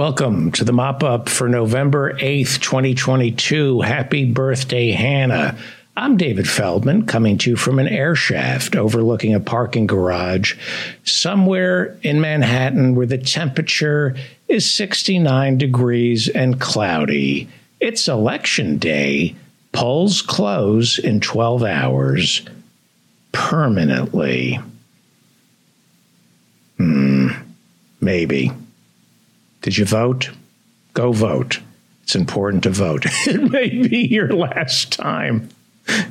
Welcome to the mop up for November 8th, 2022. Happy birthday, Hannah. I'm David Feldman, coming to you from an air shaft overlooking a parking garage somewhere in Manhattan where the temperature is 69 degrees and cloudy. It's election day. Polls close in 12 hours permanently. Hmm, maybe. Did you vote? Go vote. It's important to vote. It may be your last time.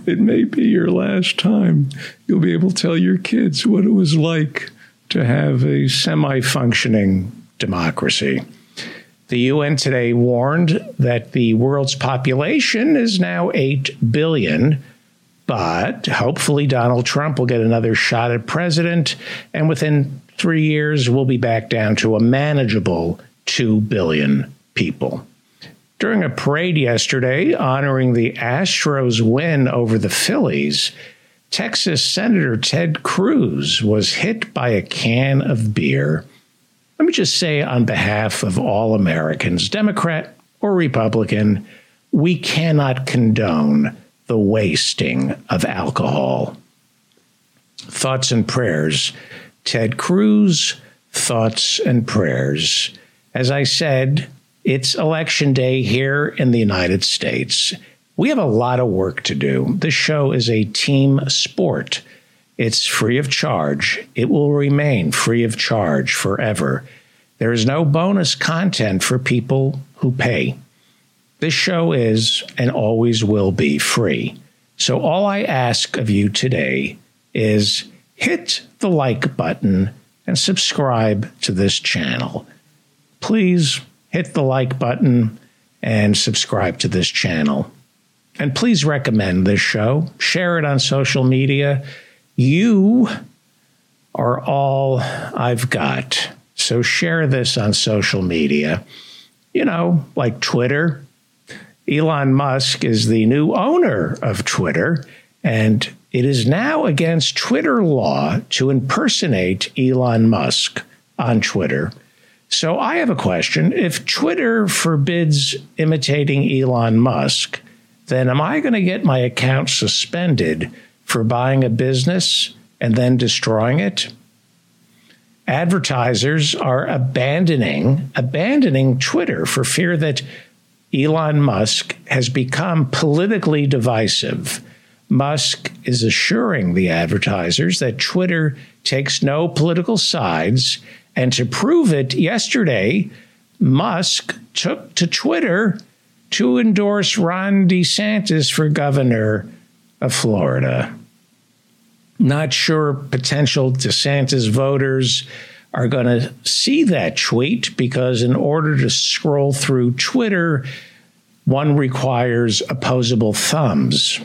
It may be your last time. You'll be able to tell your kids what it was like to have a semi functioning democracy. The UN today warned that the world's population is now 8 billion, but hopefully Donald Trump will get another shot at president, and within three years, we'll be back down to a manageable 2 billion people. During a parade yesterday honoring the Astros win over the Phillies, Texas Senator Ted Cruz was hit by a can of beer. Let me just say, on behalf of all Americans, Democrat or Republican, we cannot condone the wasting of alcohol. Thoughts and prayers. Ted Cruz, thoughts and prayers. As I said, it's election day here in the United States. We have a lot of work to do. This show is a team sport. It's free of charge. It will remain free of charge forever. There is no bonus content for people who pay. This show is and always will be free. So all I ask of you today is hit the like button and subscribe to this channel please hit the like button and subscribe to this channel. And please recommend this show, share it on social media. You are all I've got. So share this on social media. You know, like Twitter. Elon Musk is the new owner of Twitter, and it is now against Twitter law to impersonate Elon Musk on Twitter. So I have a question. If Twitter forbids imitating Elon Musk, then am I going to get my account suspended for buying a business and then destroying it? Advertisers are abandoning abandoning Twitter for fear that Elon Musk has become politically divisive. Musk is assuring the advertisers that Twitter takes no political sides and to prove it, yesterday, Musk took to Twitter to endorse Ron DeSantis for governor of Florida. Not sure potential DeSantis voters are going to see that tweet because, in order to scroll through Twitter, one requires opposable thumbs.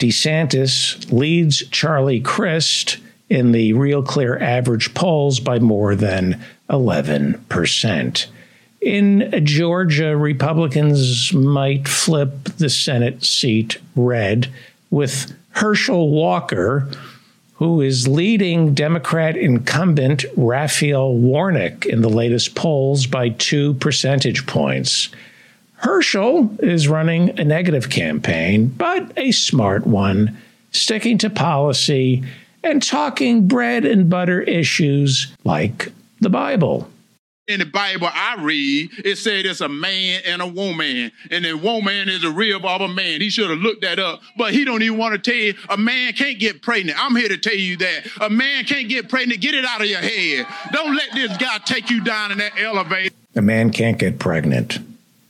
DeSantis leads Charlie Crist in the Real Clear average polls by more than 11%. In Georgia, Republicans might flip the Senate seat red with Herschel Walker, who is leading Democrat incumbent Raphael Warnock in the latest polls by two percentage points. Herschel is running a negative campaign, but a smart one, sticking to policy and talking bread and butter issues like the Bible. In the Bible I read, it said it's a man and a woman, and the woman is a real of a man. He should have looked that up, but he don't even want to tell you a man can't get pregnant. I'm here to tell you that a man can't get pregnant. Get it out of your head. Don't let this guy take you down in that elevator. A man can't get pregnant.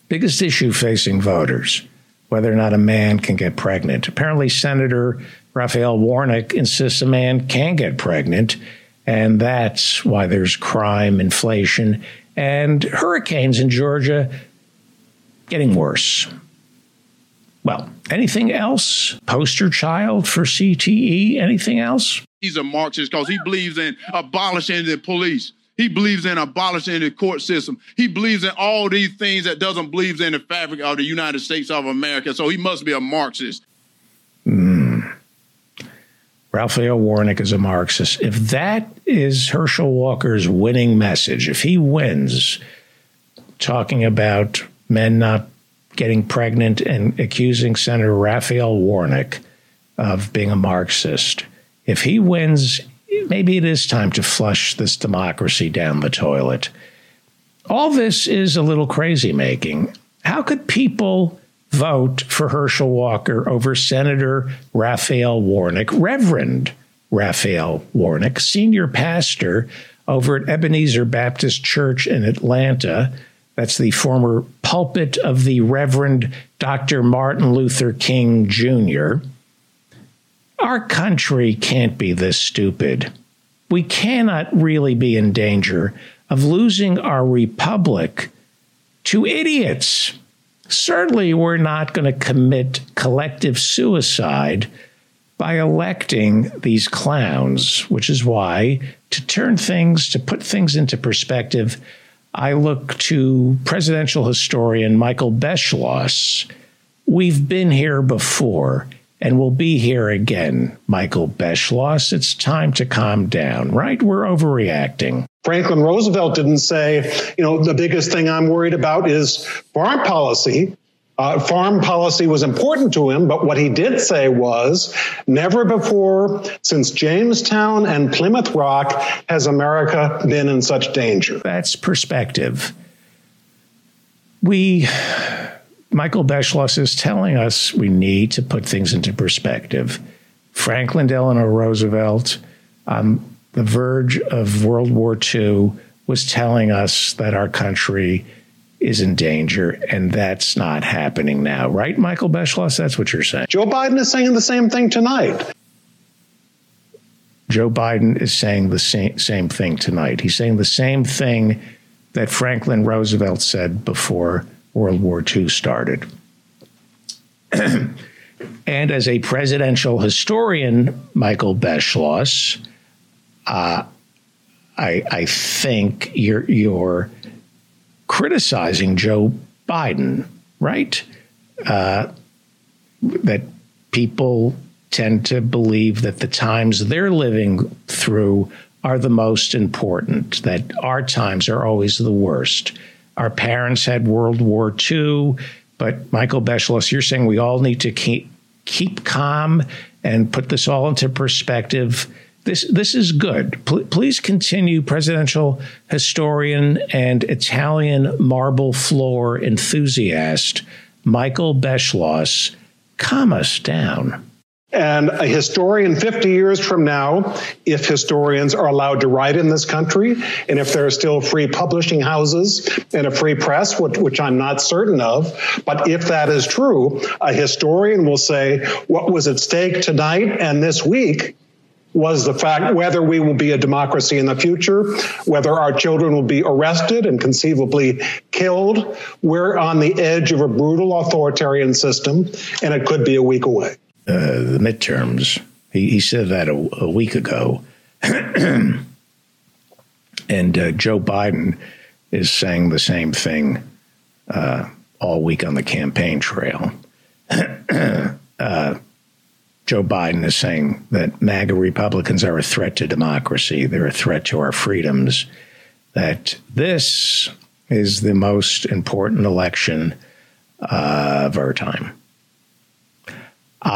Biggest issue facing voters whether or not a man can get pregnant. Apparently, Senator Raphael Warnock insists a man can get pregnant, and that's why there's crime, inflation, and hurricanes in Georgia getting worse. Well, anything else? Poster child for CTE? Anything else? He's a Marxist because he believes in abolishing the police. He believes in abolishing the court system. He believes in all these things that doesn't believe in the fabric of the United States of America. So he must be a Marxist. Mm. Raphael Warnock is a Marxist. If that is Herschel Walker's winning message, if he wins, talking about men not getting pregnant and accusing Senator Raphael Warnock of being a Marxist. If he wins, maybe it is time to flush this democracy down the toilet. All this is a little crazy making. How could people vote for Herschel Walker over Senator Raphael Warnock, Reverend Raphael Warnock, senior pastor over at Ebenezer Baptist Church in Atlanta? That's the former pulpit of the Reverend Dr. Martin Luther King Jr. Our country can't be this stupid. We cannot really be in danger of losing our republic to idiots. Certainly, we're not going to commit collective suicide by electing these clowns, which is why, to turn things, to put things into perspective, I look to presidential historian Michael Beschloss. We've been here before and we'll be here again, Michael Beschloss. It's time to calm down, right? We're overreacting. Franklin Roosevelt didn't say, you know, the biggest thing I'm worried about is foreign policy. Uh, farm policy was important to him, but what he did say was never before since Jamestown and Plymouth Rock has America been in such danger. That's perspective. We Michael Beschloss is telling us we need to put things into perspective. Franklin Delano Roosevelt, on the verge of World War II, was telling us that our country is in danger, and that's not happening now, right, Michael Beschloss? That's what you're saying. Joe Biden is saying the same thing tonight. Joe Biden is saying the same, same thing tonight. He's saying the same thing that Franklin Roosevelt said before World War II started. and as a presidential historian, Michael Beschloss, uh, I, I think you're, you're criticizing Joe Biden, right? Uh, that people tend to believe that the times they're living through are the most important, that our times are always the worst. Our parents had World War II, but Michael Beschloss, you're saying we all need to keep keep calm and put this all into perspective. This this is good. P- please continue, presidential historian and Italian marble floor enthusiast Michael Beschloss. Calm us down. And a historian 50 years from now, if historians are allowed to write in this country, and if there are still free publishing houses and a free press, which, which, I'm not certain of, but if that is true, a historian will say what was at stake tonight and this week was the fact whether we will be a democracy in the future, whether our children will be arrested and conceivably killed. We're on the edge of a brutal authoritarian system, and it could be a week away. Uh, the midterms. He, he said that a, a week ago. and uh, Joe Biden is saying the same thing uh, all week on the campaign trail. Uh, Joe Biden is saying that MAGA Republicans are a threat to democracy, they're a threat to our freedoms, that this is the most important election of our time.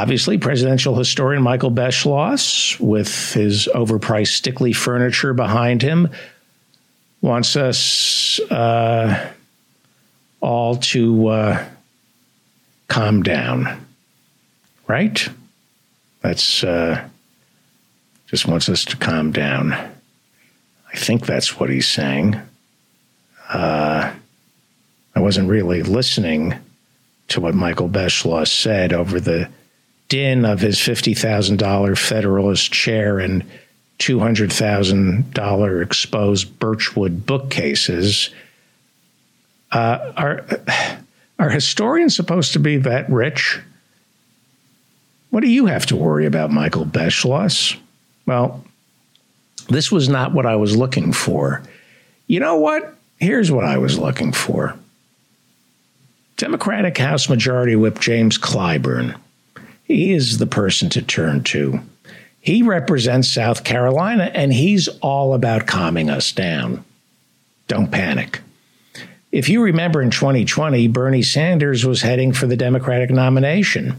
Obviously, presidential historian Michael Beschloss, with his overpriced Stickley furniture behind him, wants us uh, all to uh, calm down, right? That's uh, just wants us to calm down. I think that's what he's saying. Uh, I wasn't really listening to what Michael Beschloss said over the din of his $50,000 Federalist chair and $200,000 exposed Birchwood bookcases. Uh, are, are historians supposed to be that rich? What do you have to worry about, Michael Beschloss? Well, this was not what I was looking for. You know what? Here's what I was looking for Democratic House Majority Whip James Clyburn he is the person to turn to. He represents South Carolina and he's all about calming us down. Don't panic. if you remember in 2020, Bernie Sanders was heading for the Democratic nomination.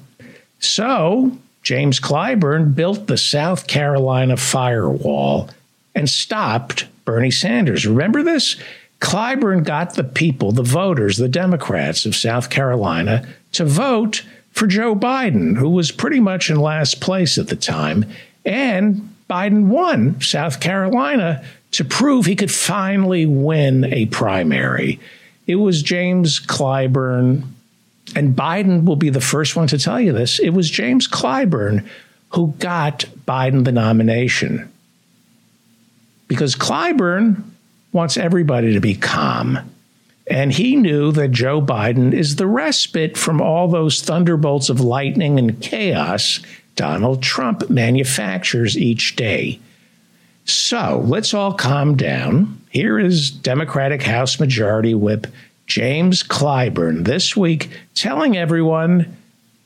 So James Clyburn built the South Carolina firewall and stopped Bernie Sanders. Remember this? Clyburn got the people, the voters, the Democrats of South Carolina, to vote for Joe Biden, who was pretty much in last place at the time. And Biden won South Carolina to prove he could finally win a primary. It was James Clyburn, and Biden will be the first one to tell you this. It was James Clyburn who got Biden the nomination. Because Clyburn wants everybody to be calm. And he knew that Joe Biden is the respite from all those thunderbolts of lightning and chaos Donald Trump manufactures each day. So let's all calm down. Here is Democratic House Majority Whip James Clyburn this week telling everyone,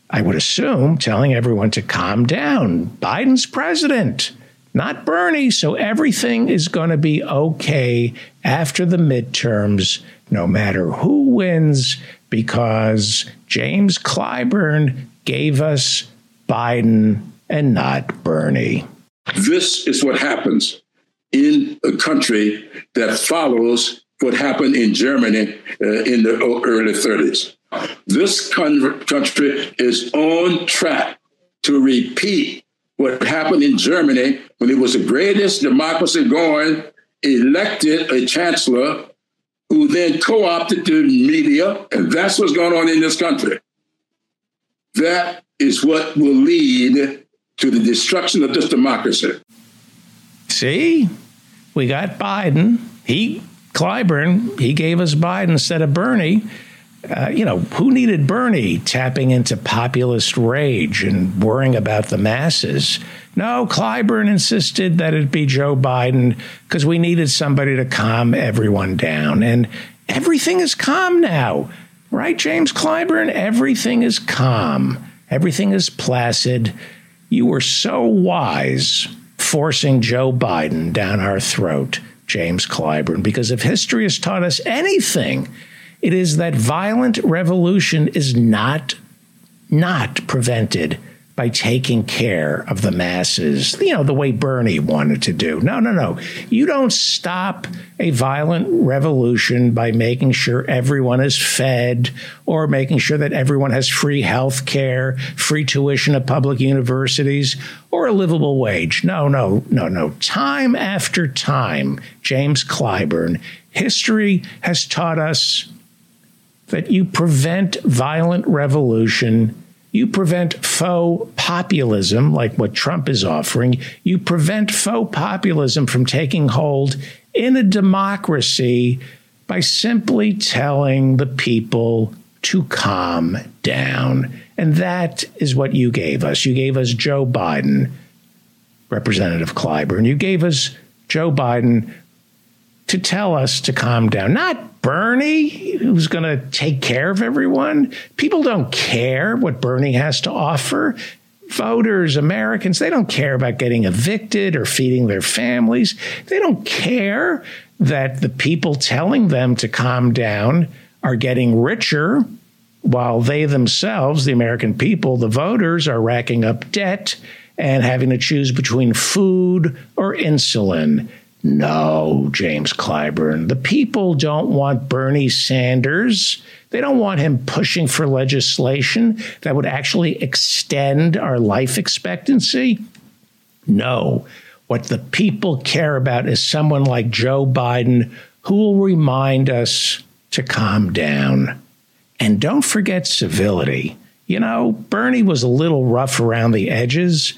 I would assume, telling everyone to calm down. Biden's president, not Bernie, so everything is going to be okay after the midterms, no matter who wins, because James Clyburn gave us Biden and not Bernie. This is what happens in a country that follows what happened in Germany uh, in the early 30s. This con- country is on track to repeat what happened in Germany when it was the greatest democracy going, elected a chancellor who then co opted the media, and that's what's going on in this country. That is what will lead to the destruction of this democracy. See, we got Biden. He, Clyburn, he gave us Biden instead of Bernie. Uh, you know, who needed Bernie tapping into populist rage and worrying about the masses? No, Clyburn insisted that it be Joe Biden because we needed somebody to calm everyone down. And everything is calm now, right, James Clyburn? Everything is calm. Everything is placid. You were so wise forcing Joe Biden down our throat, James Clyburn, because if history has taught us anything, it is that violent revolution is not not prevented by taking care of the masses, you know, the way Bernie wanted to do. No, no, no. You don't stop a violent revolution by making sure everyone is fed or making sure that everyone has free health care, free tuition at public universities, or a livable wage. No, no, no, no. Time after time, James Clyburn, history has taught us that you prevent violent revolution you prevent faux populism, like what Trump is offering. You prevent faux populism from taking hold in a democracy by simply telling the people to calm down. And that is what you gave us. You gave us Joe Biden, Representative Clyburn. You gave us Joe Biden to tell us to calm down, not Bernie, who's going to take care of everyone. People don't care what Bernie has to offer. Voters, Americans, they don't care about getting evicted or feeding their families. They don't care that the people telling them to calm down are getting richer while they themselves, the American people, the voters, are racking up debt and having to choose between food or insulin. No, James Clyburn. The people don't want Bernie Sanders. They don't want him pushing for legislation that would actually extend our life expectancy. No. What the people care about is someone like Joe Biden who will remind us to calm down. And don't forget civility. You know, Bernie was a little rough around the edges,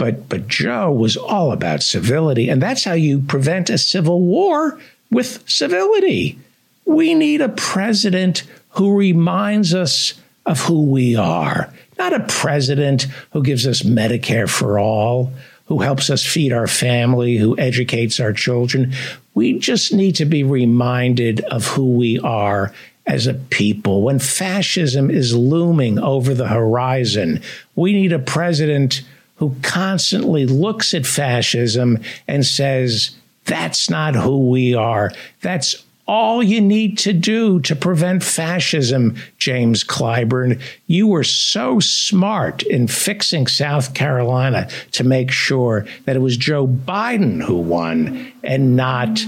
but but Joe was all about civility, and that's how you prevent a civil war with civility. We need a president who reminds us of who we are, not a president who gives us Medicare for all, who helps us feed our family, who educates our children. We just need to be reminded of who we are as a people. When fascism is looming over the horizon, we need a president who constantly looks at fascism and says, that's not who we are. That's all you need to do to prevent fascism, James Clyburn. You were so smart in fixing South Carolina to make sure that it was Joe Biden who won and not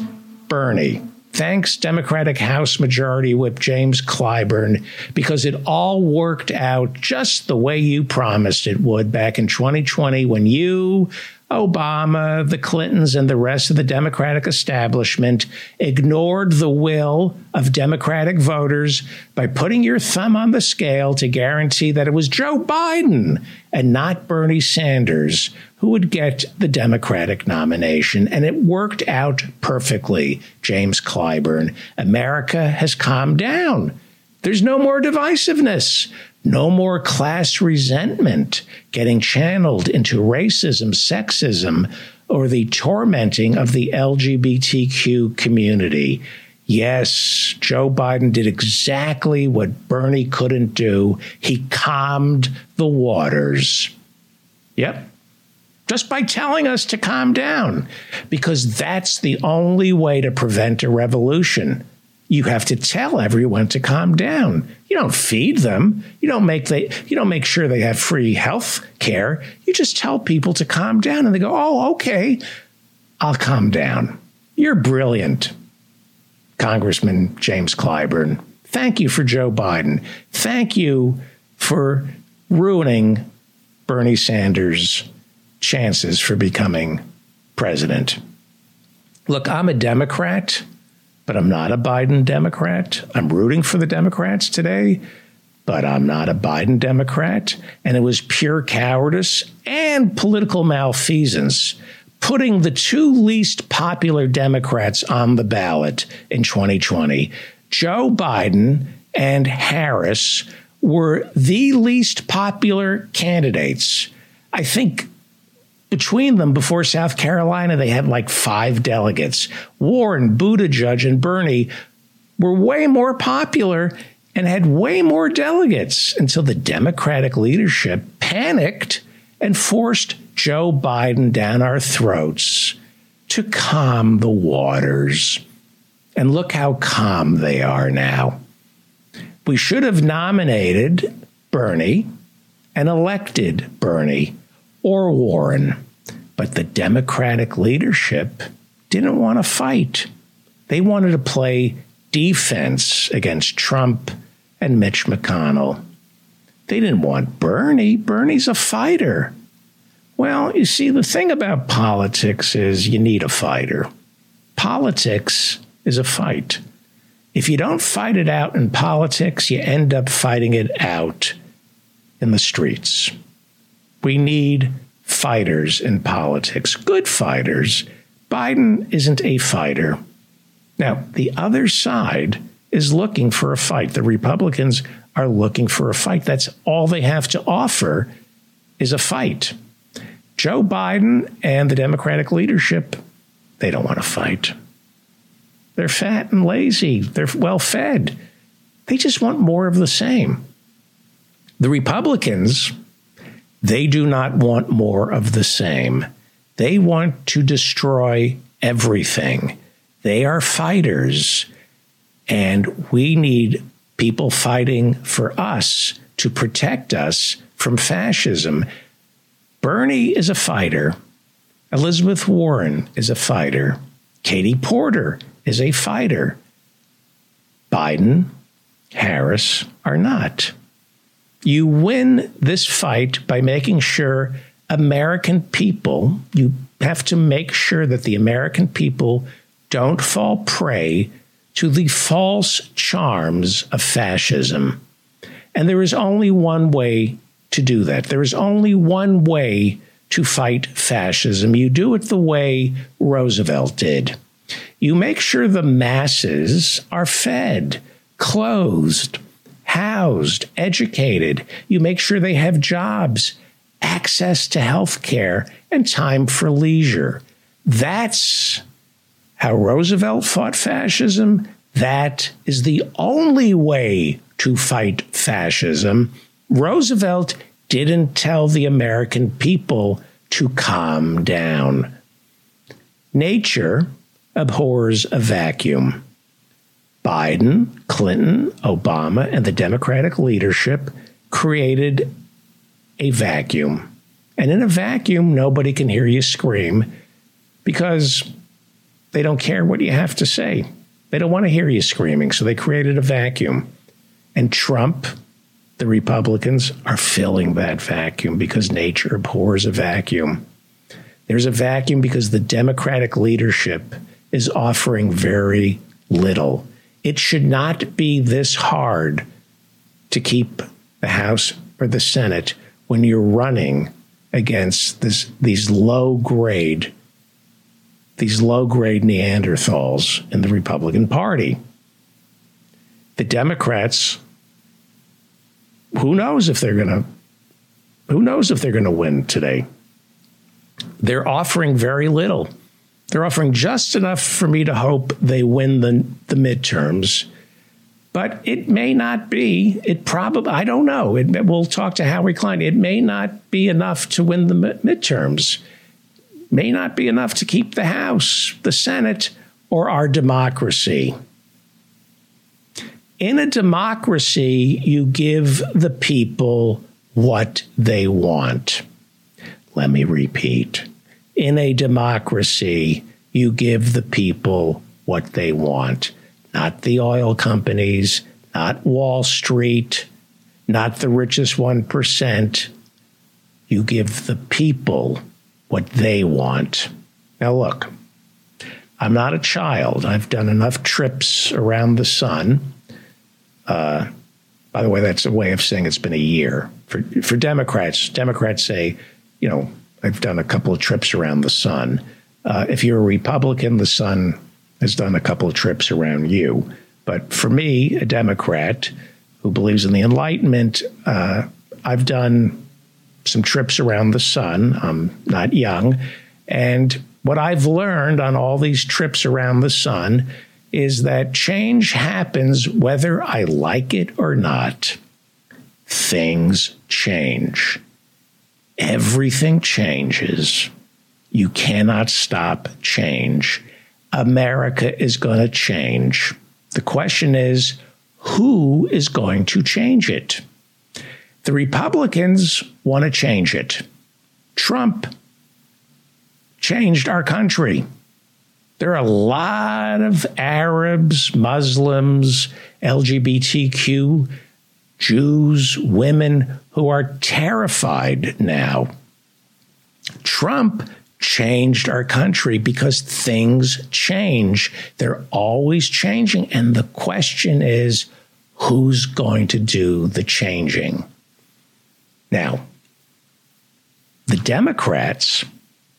Bernie. Thanks, Democratic House Majority Whip James Clyburn, because it all worked out just the way you promised it would back in 2020 when you, Obama, the Clintons, and the rest of the Democratic establishment ignored the will of Democratic voters by putting your thumb on the scale to guarantee that it was Joe Biden and not Bernie Sanders who would get the Democratic nomination. And it worked out perfectly, James Clyburn. America has calmed down. There's no more divisiveness. No more class resentment getting channeled into racism, sexism, or the tormenting of the LGBTQ community. Yes, Joe Biden did exactly what Bernie couldn't do. He calmed the waters. Yep. Just by telling us to calm down, because that's the only way to prevent a revolution you have to tell everyone to calm down. You don't feed them. You don't make they you don't make sure they have free health care. You just tell people to calm down and they go, "Oh, okay. I'll calm down." You're brilliant. Congressman James Clyburn. Thank you for Joe Biden. Thank you for ruining Bernie Sanders' chances for becoming president. Look, I'm a Democrat but I'm not a Biden Democrat. I'm rooting for the Democrats today, but I'm not a Biden Democrat. And it was pure cowardice and political malfeasance putting the two least popular Democrats on the ballot in 2020. Joe Biden and Harris were the least popular candidates. I think between them before South Carolina, they had like five delegates. Warren, Buttigieg, and Bernie were way more popular and had way more delegates until the Democratic leadership panicked and forced Joe Biden down our throats to calm the waters. And look how calm they are now. We should have nominated Bernie and elected Bernie or Warren. But the Democratic leadership didn't want to fight. They wanted to play defense against Trump and Mitch McConnell. They didn't want Bernie. Bernie's a fighter. Well, you see, the thing about politics is you need a fighter. Politics is a fight. If you don't fight it out in politics, you end up fighting it out in the streets. We need fighters in politics, good fighters. Biden isn't a fighter. Now, the other side is looking for a fight. The Republicans are looking for a fight. That's all they have to offer is a fight. Joe Biden and the Democratic leadership, they don't want to fight. They're fat and lazy. They're well fed. They just want more of the same. The Republicans, they do not want more of the same. They want to destroy everything. They are fighters, and we need people fighting for us to protect us from fascism. Bernie is a fighter. Elizabeth Warren is a fighter. Katie Porter is a fighter. Biden, Harris are not. You win this fight by making sure American people, you have to make sure that the American people don't fall prey to the false charms of fascism. And there is only one way to do that. There is only one way to fight fascism. You do it the way Roosevelt did. You make sure the masses are fed, clothed, housed, educated. You make sure they have jobs, access to health care, and time for leisure. That's how Roosevelt fought fascism. That is the only way to fight fascism. Roosevelt didn't tell the American people to calm down. Nature abhors a vacuum. Biden, Clinton, Obama, and the Democratic leadership created a vacuum. And in a vacuum, nobody can hear you scream because they don't care what you have to say. They don't want to hear you screaming. So they created a vacuum. And Trump, the Republicans, are filling that vacuum because nature abhors a vacuum. There's a vacuum because the Democratic leadership is offering very little. It should not be this hard to keep the House or the Senate when you're running against this, these low grade these low grade Neanderthals in the Republican Party. The Democrats, who knows if they're going to who knows if they're going to win today? They're offering very little. They're offering just enough for me to hope they win the, the midterms. But it may not be. It probably, I don't know. It, we'll talk to Howie Klein. It may not be enough to win the midterms may not be enough to keep the House, the Senate, or our democracy. In a democracy, you give the people what they want. Let me repeat. In a democracy, you give the people what they want, not the oil companies, not Wall Street, not the richest 1%. You give the people what they want. Now, look, I'm not a child. I've done enough trips around the sun. Uh, by the way, that's a way of saying it's been a year. For, for Democrats, Democrats say, you know, I've done a couple of trips around the sun. Uh, if you're a Republican, the sun has done a couple of trips around you. But for me, a Democrat who believes in the Enlightenment, uh, I've done some trips around the sun. I'm not young. And what I've learned on all these trips around the sun is that change happens whether I like it or not. Things change. Everything changes. You cannot stop change. America is going to change. The question is who is going to change it? The Republicans want to change it. Trump changed our country. There are a lot of Arabs, Muslims, LGBTQ, Jews, women who are terrified now. Trump changed our country because things change. They're always changing. And the question is who's going to do the changing? Now, the Democrats,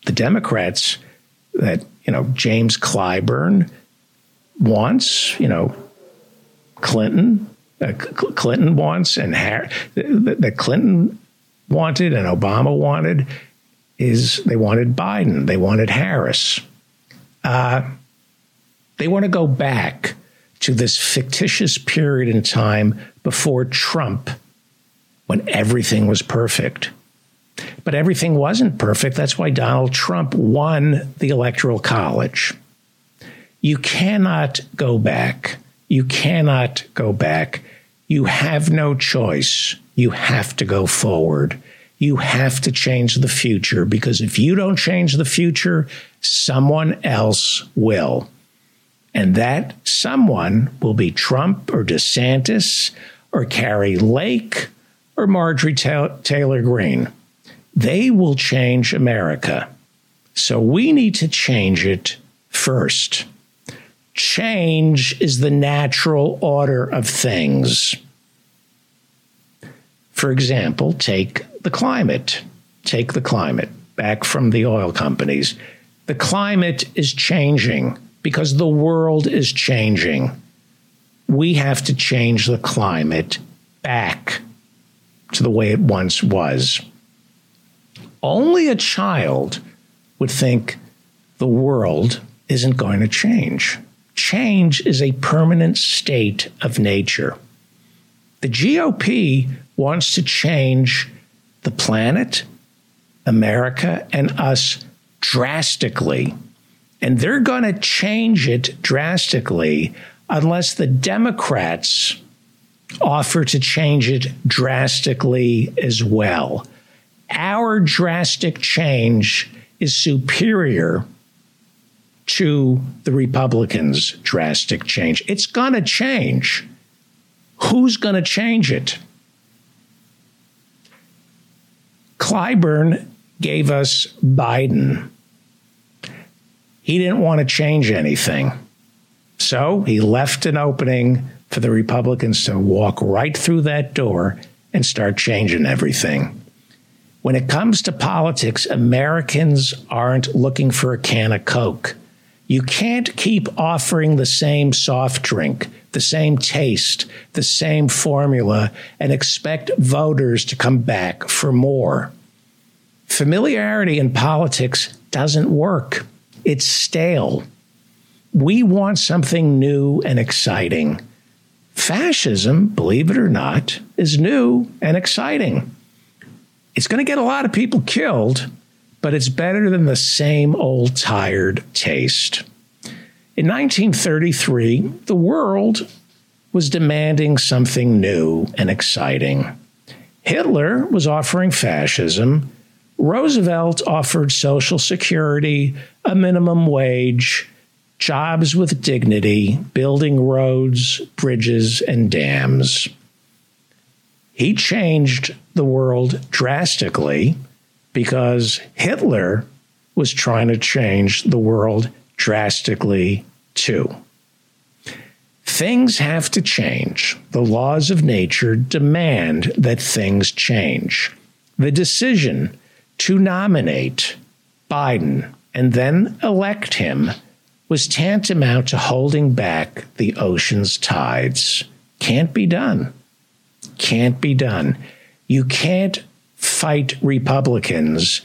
the Democrats that, you know, James Clyburn wants, you know, Clinton, uh, Clinton wants, and Har- that Clinton wanted and Obama wanted is they wanted Biden, they wanted Harris. Uh, they want to go back to this fictitious period in time before Trump when everything was perfect. But everything wasn't perfect. That's why Donald Trump won the Electoral College. You cannot go back. You cannot go back. You have no choice. You have to go forward. You have to change the future because if you don't change the future, someone else will. And that someone will be Trump or DeSantis or Kari Lake or Marjorie Taylor Greene. They will change America. So we need to change it first. Change is the natural order of things. For example, take the climate. Take the climate back from the oil companies. The climate is changing because the world is changing. We have to change the climate back to the way it once was. Only a child would think the world isn't going to change. Change is a permanent state of nature. The GOP wants to change the planet, America, and us drastically. And they're going to change it drastically unless the Democrats offer to change it drastically as well. Our drastic change is superior to the Republicans' drastic change. It's going to change. Who's going to change it? Clyburn gave us Biden. He didn't want to change anything. So he left an opening for the Republicans to walk right through that door and start changing everything. When it comes to politics, Americans aren't looking for a can of Coke. You can't keep offering the same soft drink, the same taste, the same formula, and expect voters to come back for more. Familiarity in politics doesn't work, it's stale. We want something new and exciting. Fascism, believe it or not, is new and exciting. It's going to get a lot of people killed, but it's better than the same old tired taste. In 1933, the world was demanding something new and exciting. Hitler was offering fascism. Roosevelt offered Social Security, a minimum wage, jobs with dignity, building roads, bridges, and dams. He changed the world drastically because Hitler was trying to change the world drastically too. Things have to change. The laws of nature demand that things change. The decision to nominate Biden and then elect him was tantamount to holding back the ocean's tides. Can't be done. Can't be done. You can't fight Republicans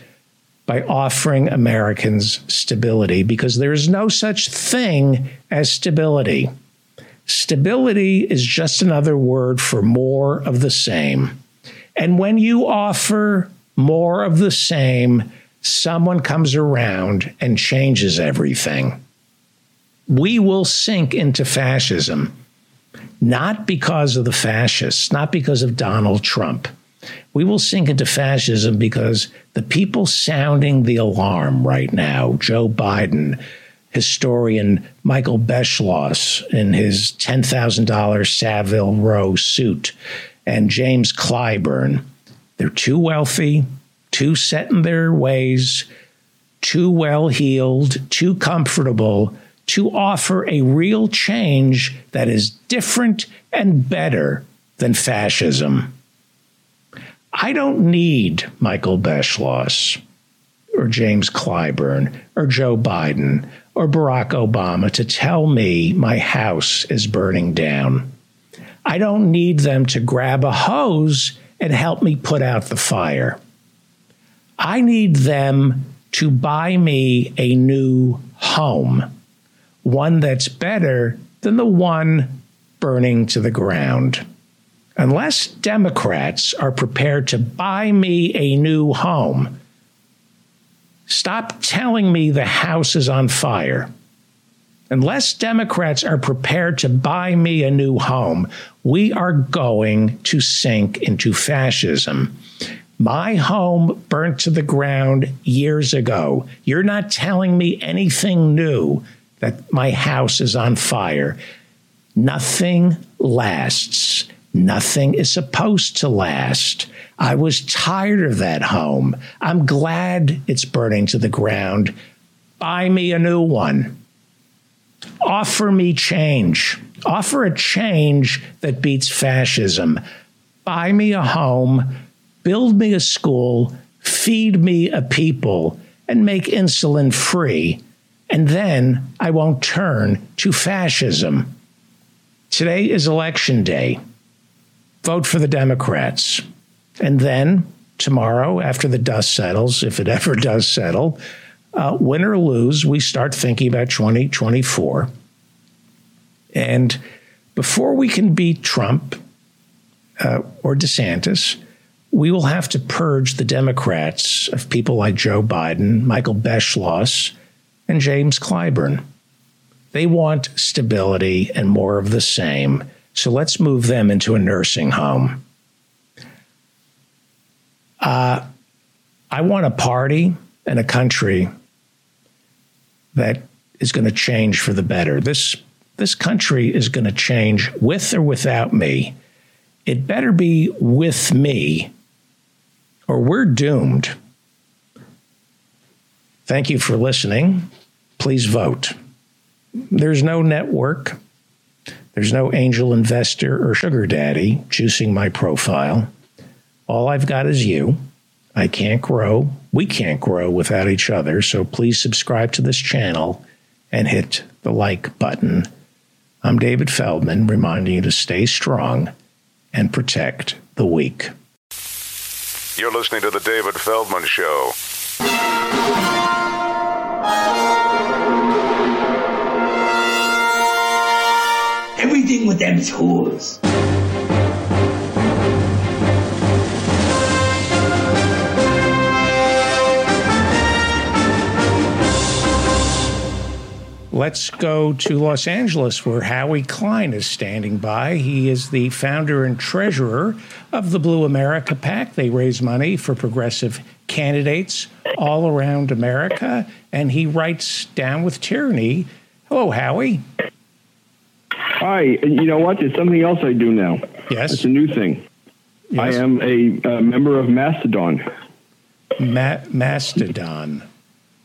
by offering Americans stability because there is no such thing as stability. Stability is just another word for more of the same. And when you offer more of the same, someone comes around and changes everything. We will sink into fascism, not because of the fascists, not because of Donald Trump we will sink into fascism because the people sounding the alarm right now, Joe Biden, historian Michael Beschloss in his $10,000 Savile Row suit, and James Clyburn, they're too wealthy, too set in their ways, too well heeled, too comfortable to offer a real change that is different and better than fascism. I don't need Michael Beschloss or James Clyburn or Joe Biden or Barack Obama to tell me my house is burning down. I don't need them to grab a hose and help me put out the fire. I need them to buy me a new home, one that's better than the one burning to the ground unless Democrats are prepared to buy me a new home, stop telling me the house is on fire. Unless Democrats are prepared to buy me a new home, we are going to sink into fascism. My home burnt to the ground years ago. You're not telling me anything new that my house is on fire. Nothing lasts. Nothing is supposed to last. I was tired of that home. I'm glad it's burning to the ground. Buy me a new one. Offer me change. Offer a change that beats fascism. Buy me a home, build me a school, feed me a people, and make insulin free. And then I won't turn to fascism. Today is election day vote for the Democrats. And then tomorrow, after the dust settles, if it ever does settle, uh, win or lose, we start thinking about 2024. And before we can beat Trump uh, or DeSantis, we will have to purge the Democrats of people like Joe Biden, Michael Beschloss, and James Clyburn. They want stability and more of the same. So let's move them into a nursing home. Uh, I want a party and a country that is going to change for the better. This this country is going to change with or without me. It better be with me, or we're doomed. Thank you for listening. Please vote. There's no network. There's no angel investor or sugar daddy juicing my profile. All I've got is you. I can't grow. We can't grow without each other. So please subscribe to this channel and hit the like button. I'm David Feldman, reminding you to stay strong and protect the weak. You're listening to The David Feldman Show. Them. Let's go to Los Angeles, where Howie Klein is standing by. He is the founder and treasurer of the Blue America PAC. They raise money for progressive candidates all around America, and he writes Down with Tyranny. Hello, Howie. Hi. You know what? There's something else I do now. Yes. It's a new thing. Yes. I am a, a member of Mastodon. Ma- Mastodon.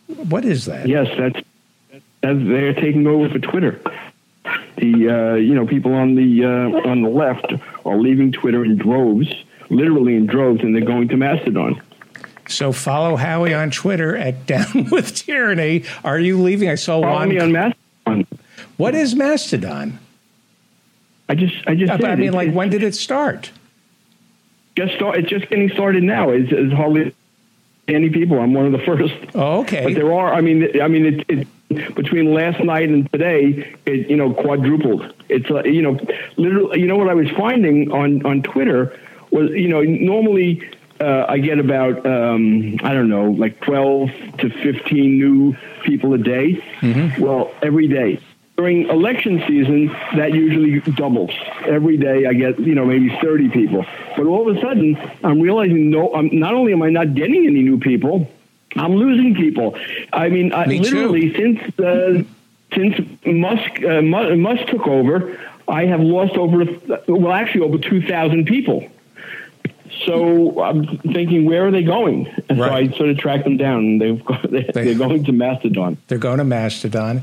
What is that? Yes, that's, that's they're taking over for Twitter. The uh, you know people on the uh, on the left are leaving Twitter in droves, literally in droves, and they're going to Mastodon. So follow Howie on Twitter at Down with Tyranny. Are you leaving? I saw Follow one. me on Mastodon. what is Mastodon? I just I just I said mean, it- like, it's when did it start? just start, it's just getting started now. It's, it's hardly any people. I'm one of the first. Oh, okay. But there are. I mean, I mean, it, it between last night and today, it you know quadrupled. It's uh, you know, literally. You know what I was finding on on Twitter was you know normally. Uh, I get about um, I don't know like twelve to fifteen new people a day. Well, every day during election season, that usually doubles. Every day, I get you know maybe thirty people. But all of a sudden, I'm realizing no. I'm, not only am I not getting any new people, I'm losing people. I mean, I, Me too. literally since uh, since Musk uh, Musk took over, I have lost over well, actually over two thousand people. So I'm thinking, where are they going? And Right. so I sort of track them down. They've they're going to Mastodon. They're going to Mastodon.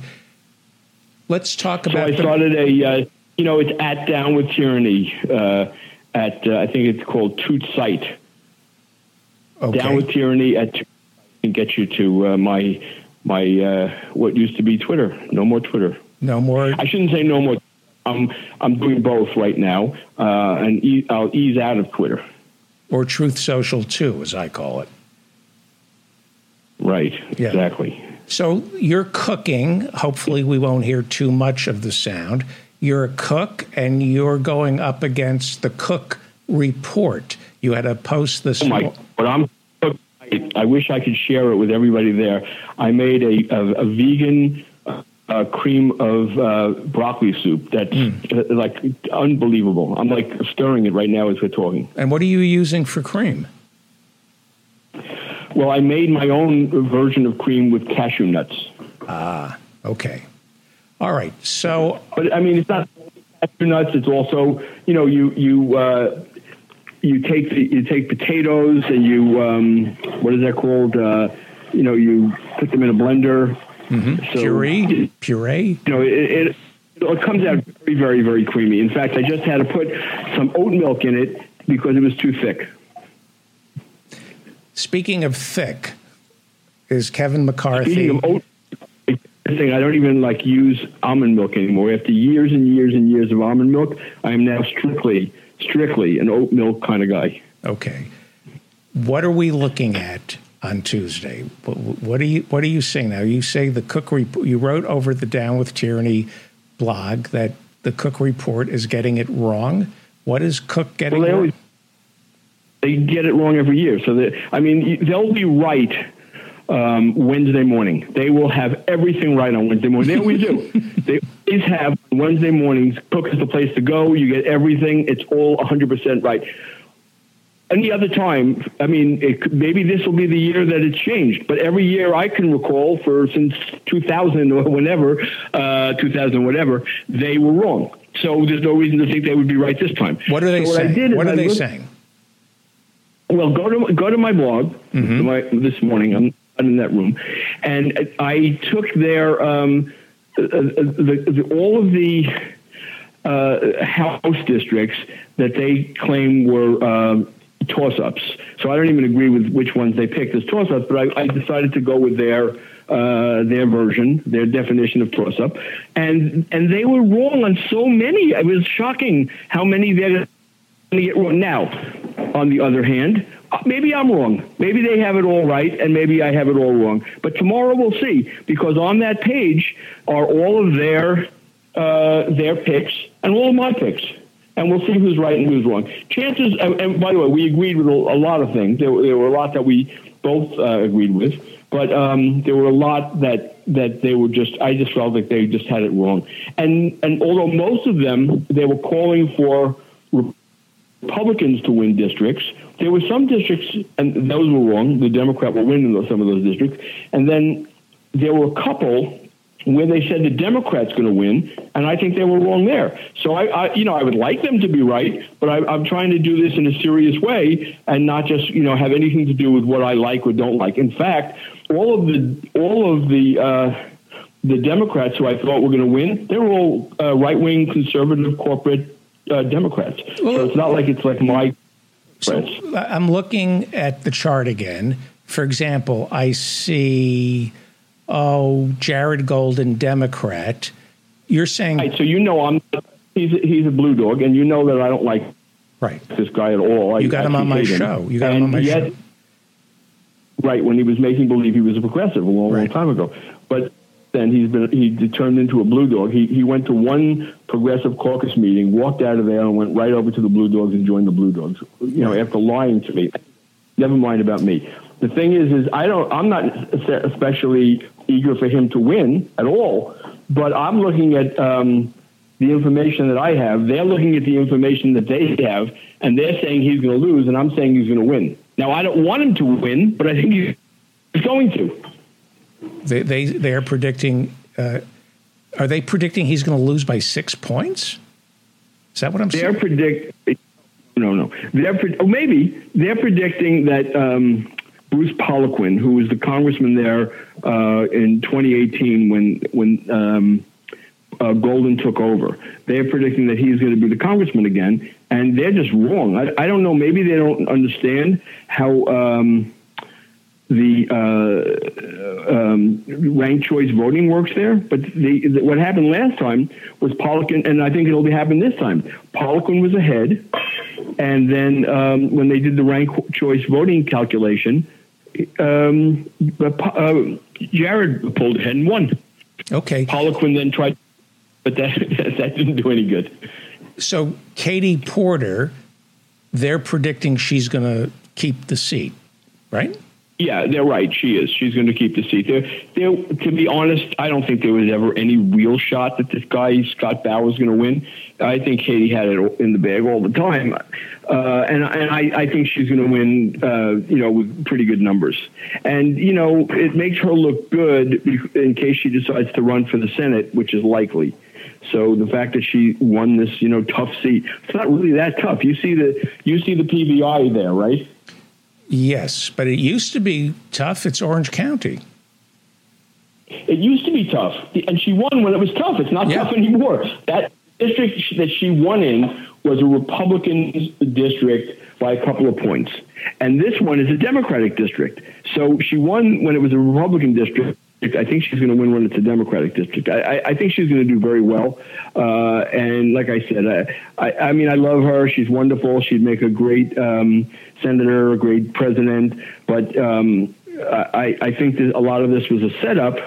Let's talk So about I the- started a, uh, you know, it's at Down with Tyranny uh, at uh, I think it's called Toot Site. okay. Down with Tyranny at Toot and get you to uh, my my uh, what used to be Twitter. No more Twitter. no more. I shouldn't say no more. I'm I'm doing both right now, uh, and e- I'll ease out of Twitter. or Truth Social too, as I call it. Right. Yeah. Exactly. So you're cooking. Hopefully, we won't hear too much of the sound. You're a cook, and you're going up against the Cook Report. You had a post this Oh my! But I'm. I wish I could share it with everybody there. I made a a, a vegan uh, cream of uh, broccoli soup that's uh, like unbelievable. I'm like stirring it right now as we're talking. And what are you using for cream? Well, I made my own version of cream with cashew nuts. Ah, okay. All right. So But I mean, it's not cashew nuts. It's also you know you you uh, you take the, you take potatoes and you um, what is that called? Uh, you know, you put them in a blender. So, puree, puree. You know, it, it it comes out very very very creamy. In fact, I just had to put some oat milk in it because it was too thick. Speaking of thick, is Kevin McCarthy? Oat, thing I don't even like use almond milk anymore. After years and years and years of almond milk, I am now strictly strictly an oat milk kind of guy. Okay. What are we looking at on Tuesday? What, what are you What are you saying now? You say the Cook report. You wrote over the Down with Tyranny blog that the Cook report is getting it wrong. What is Cook getting? Well, they wrong? always they get it wrong every year. So that I mean, they'll be right um, Wednesday morning. They will have everything right on Wednesday morning. They always do. they always have Wednesday mornings. Cook is the place to go. You get everything. It's all 100% right. Any other time, I mean, it, maybe this will be the year that it's changed. But every year I can recall for since 2000 or whenever, uh, 2000 whatever, they were wrong. So there's no reason to think they would be right this time. What are they so saying? What, what are they looked, saying? Well, go to go to my blog mm-hmm. my, this morning. I'm in that room, and I took their um, uh, uh, the, the, all of the uh, house districts that they claim were um, toss-ups. So I don't even agree with which ones they picked as toss-ups, but I, I decided to go with their uh, their version, their definition of toss-up, and and they were wrong on so many. It was shocking how many they're going get wrong. Now, on the other hand, uh, maybe I'm wrong. Maybe they have it all right, and maybe I have it all wrong. But tomorrow we'll see, because on that page are all of their uh, their picks and all of my picks and we'll see who's right and who's wrong. Chances, and, by the way, we agreed with a, lot of things. There, there, were a lot that we both uh, agreed with, but um, there were a lot that that they were just. I just felt like they just had it wrong. And and although most of them they were calling for Republicans to win districts, there were some districts, and those were wrong. The Democrat will win in some of those districts, and then there were a couple where they said the Democrats going to win, and I think they were wrong there. So I, I, you know, I would like them to be right, but I, am trying to do this in a serious way and not just, you know, have anything to do with what I like or don't like. In fact, all of the all of the uh, the Democrats who I thought were going to win, they're all uh, right wing conservative corporate uh, Democrats. Well, so it's not like it's like my. So I'm looking at the chart again. For example, I see oh, Jared Golden, Democrat. You're saying. Right, so you know I'm he's a, he's a blue dog, and you know that I don't like right this guy at all. You got him on my show. You got and him on my yet, show. Right when he was making believe he was a progressive a long, right. long time ago, then he's been he turned into a blue dog. He he went to one progressive caucus meeting, walked out of there, and went right over to the blue dogs and joined the blue dogs. You know, after lying to me. Never mind about me. The thing is, is I don't. I'm not especially eager for him to win at all. But I'm looking at um, the information that I have. They're looking at the information that they have, and they're saying he's going to lose, and I'm saying he's going to win. Now, I don't want him to win, but I think he's going to. They they they are predicting. Uh, are they predicting he's going to lose by six points? Is that what I'm they're saying? They're predict. No, no. They're pre- oh, maybe they're predicting that um, Bruce Poliquin, who was the congressman there uh, in 2018 when when um, uh, Golden took over. They're predicting that he's going to be the congressman again, and they're just wrong. I, I don't know. Maybe they don't understand how um, the uh, um, ranked choice voting works there. But the, the, what happened last time was Poliquin, and I think it'll be happen this time. Poliquin was ahead, and then um, when they did the ranked choice voting calculation um, uh, Jared pulled ahead and won. Okay. Poliquin then tried, but that that didn't do any good. So Katie Porter, they're predicting she's going to keep the seat, right? Yeah, they're right. She is. She's going to keep the seat. There, there. To be honest, I don't think there was ever any real shot that this guy Scott Baugh was going to win. I think Katie had it in the bag all the time, uh, and and I, I think she's going to win. Uh, you know, with pretty good numbers, and you know, it makes her look good in case she decides to run for the Senate, which is likely. So the fact that she won this, you know, tough seat, it's not really that tough. You see the you see the PVI there, right? Yes, but it used to be tough. It's Orange County. It used to be tough, and she won when it was tough. It's not yeah. tough anymore. That district that she won in was a Republican district by a couple of points, and this one is a Democratic district. So she won when it was a Republican district I think she's going to win when it's a Democratic district. I, I think she's going to do very well. Uh, and like I said, I, I, I, mean, I love her. She's wonderful. She'd make a great um, senator, a great president. But um, I, I think that a lot of this was a setup.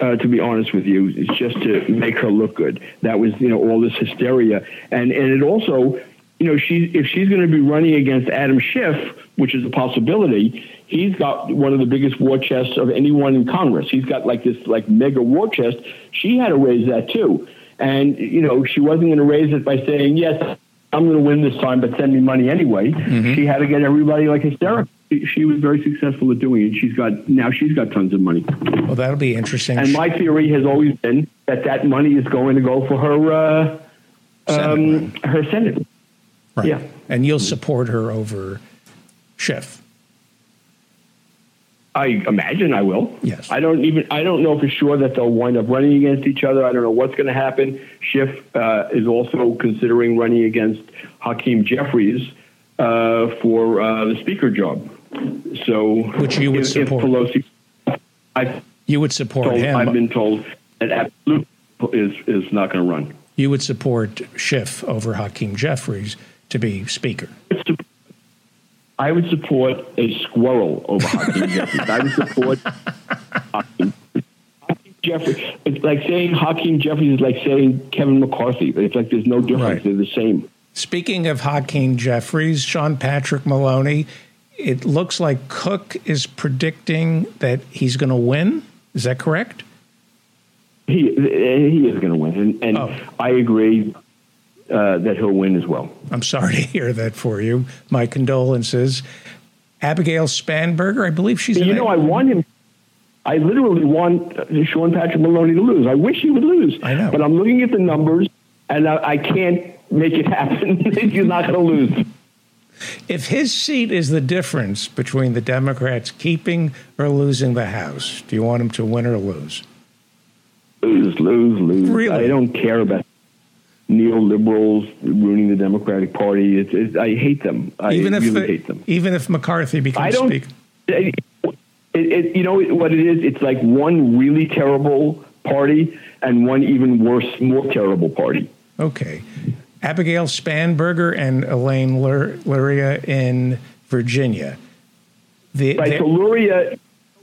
Uh, to be honest with you, it's just to make her look good. That was, you know, all this hysteria, and and it also you know, she if she's going to be running against Adam Schiff, which is a possibility, he's got one of the biggest war chests of anyone in Congress. He's got like this like mega war chest. She had to raise that too, and you know, she wasn't going to raise it by saying yes. I'm going to win this time, but send me money anyway. Mm-hmm. She had to get everybody like hysterical. She- was very successful at doing it. She's got now she's got tons of money. Well, that'll be interesting. And my theory has always been that that money is going to go for her uh, um, her Senate. Right. yeah. And you'll support her over Schiff. I imagine I will. Yes. I don't even. I don't know for sure that they'll wind up running against each other. I don't know what's going to happen. Schiff uh, is also considering running against Hakeem Jeffries uh, for uh, the speaker job. So, Which you would if, support. If Pelosi, I've, You would support told, him. I've been told that absolutely is is not going to run. you would support Schiff over Hakeem Jeffries to be Speaker. I would support a squirrel over Hakeem Jeffries. I would support Hakeem. Hakeem Jeffries. It's like saying Hakeem Jeffries is like saying Kevin McCarthy. It's like there's no difference. Right. They're the same. Speaking of Hakeem Jeffries, Sean Patrick Maloney, it looks like Cook is predicting that he's going to win. Is that correct? He he is going to win, and, and Oh. I agree uh, that he'll win as well. I'm sorry to hear that for you. My condolences. Abigail Spanberger, I believe she's. You know. I want him. I literally want Sean Patrick Maloney to lose. I wish he would lose. I know. but I'm looking at the numbers, and I, I can't make it happen. He's not going to lose. If his seat is the difference between the Democrats keeping or losing the House, do you want him to win or lose? lose, lose, lose. Really? I don't care about neoliberals ruining the Democratic Party. It's, it's, I hate them. I even if really the- hate them. even if McCarthy I becomes don't. Speaker. It, it, you know what it is? It's like one really terrible party and one even worse, more terrible party. Okay. Abigail Spanberger and Elaine Lur- Luria in Virginia. The, Right. So Luria,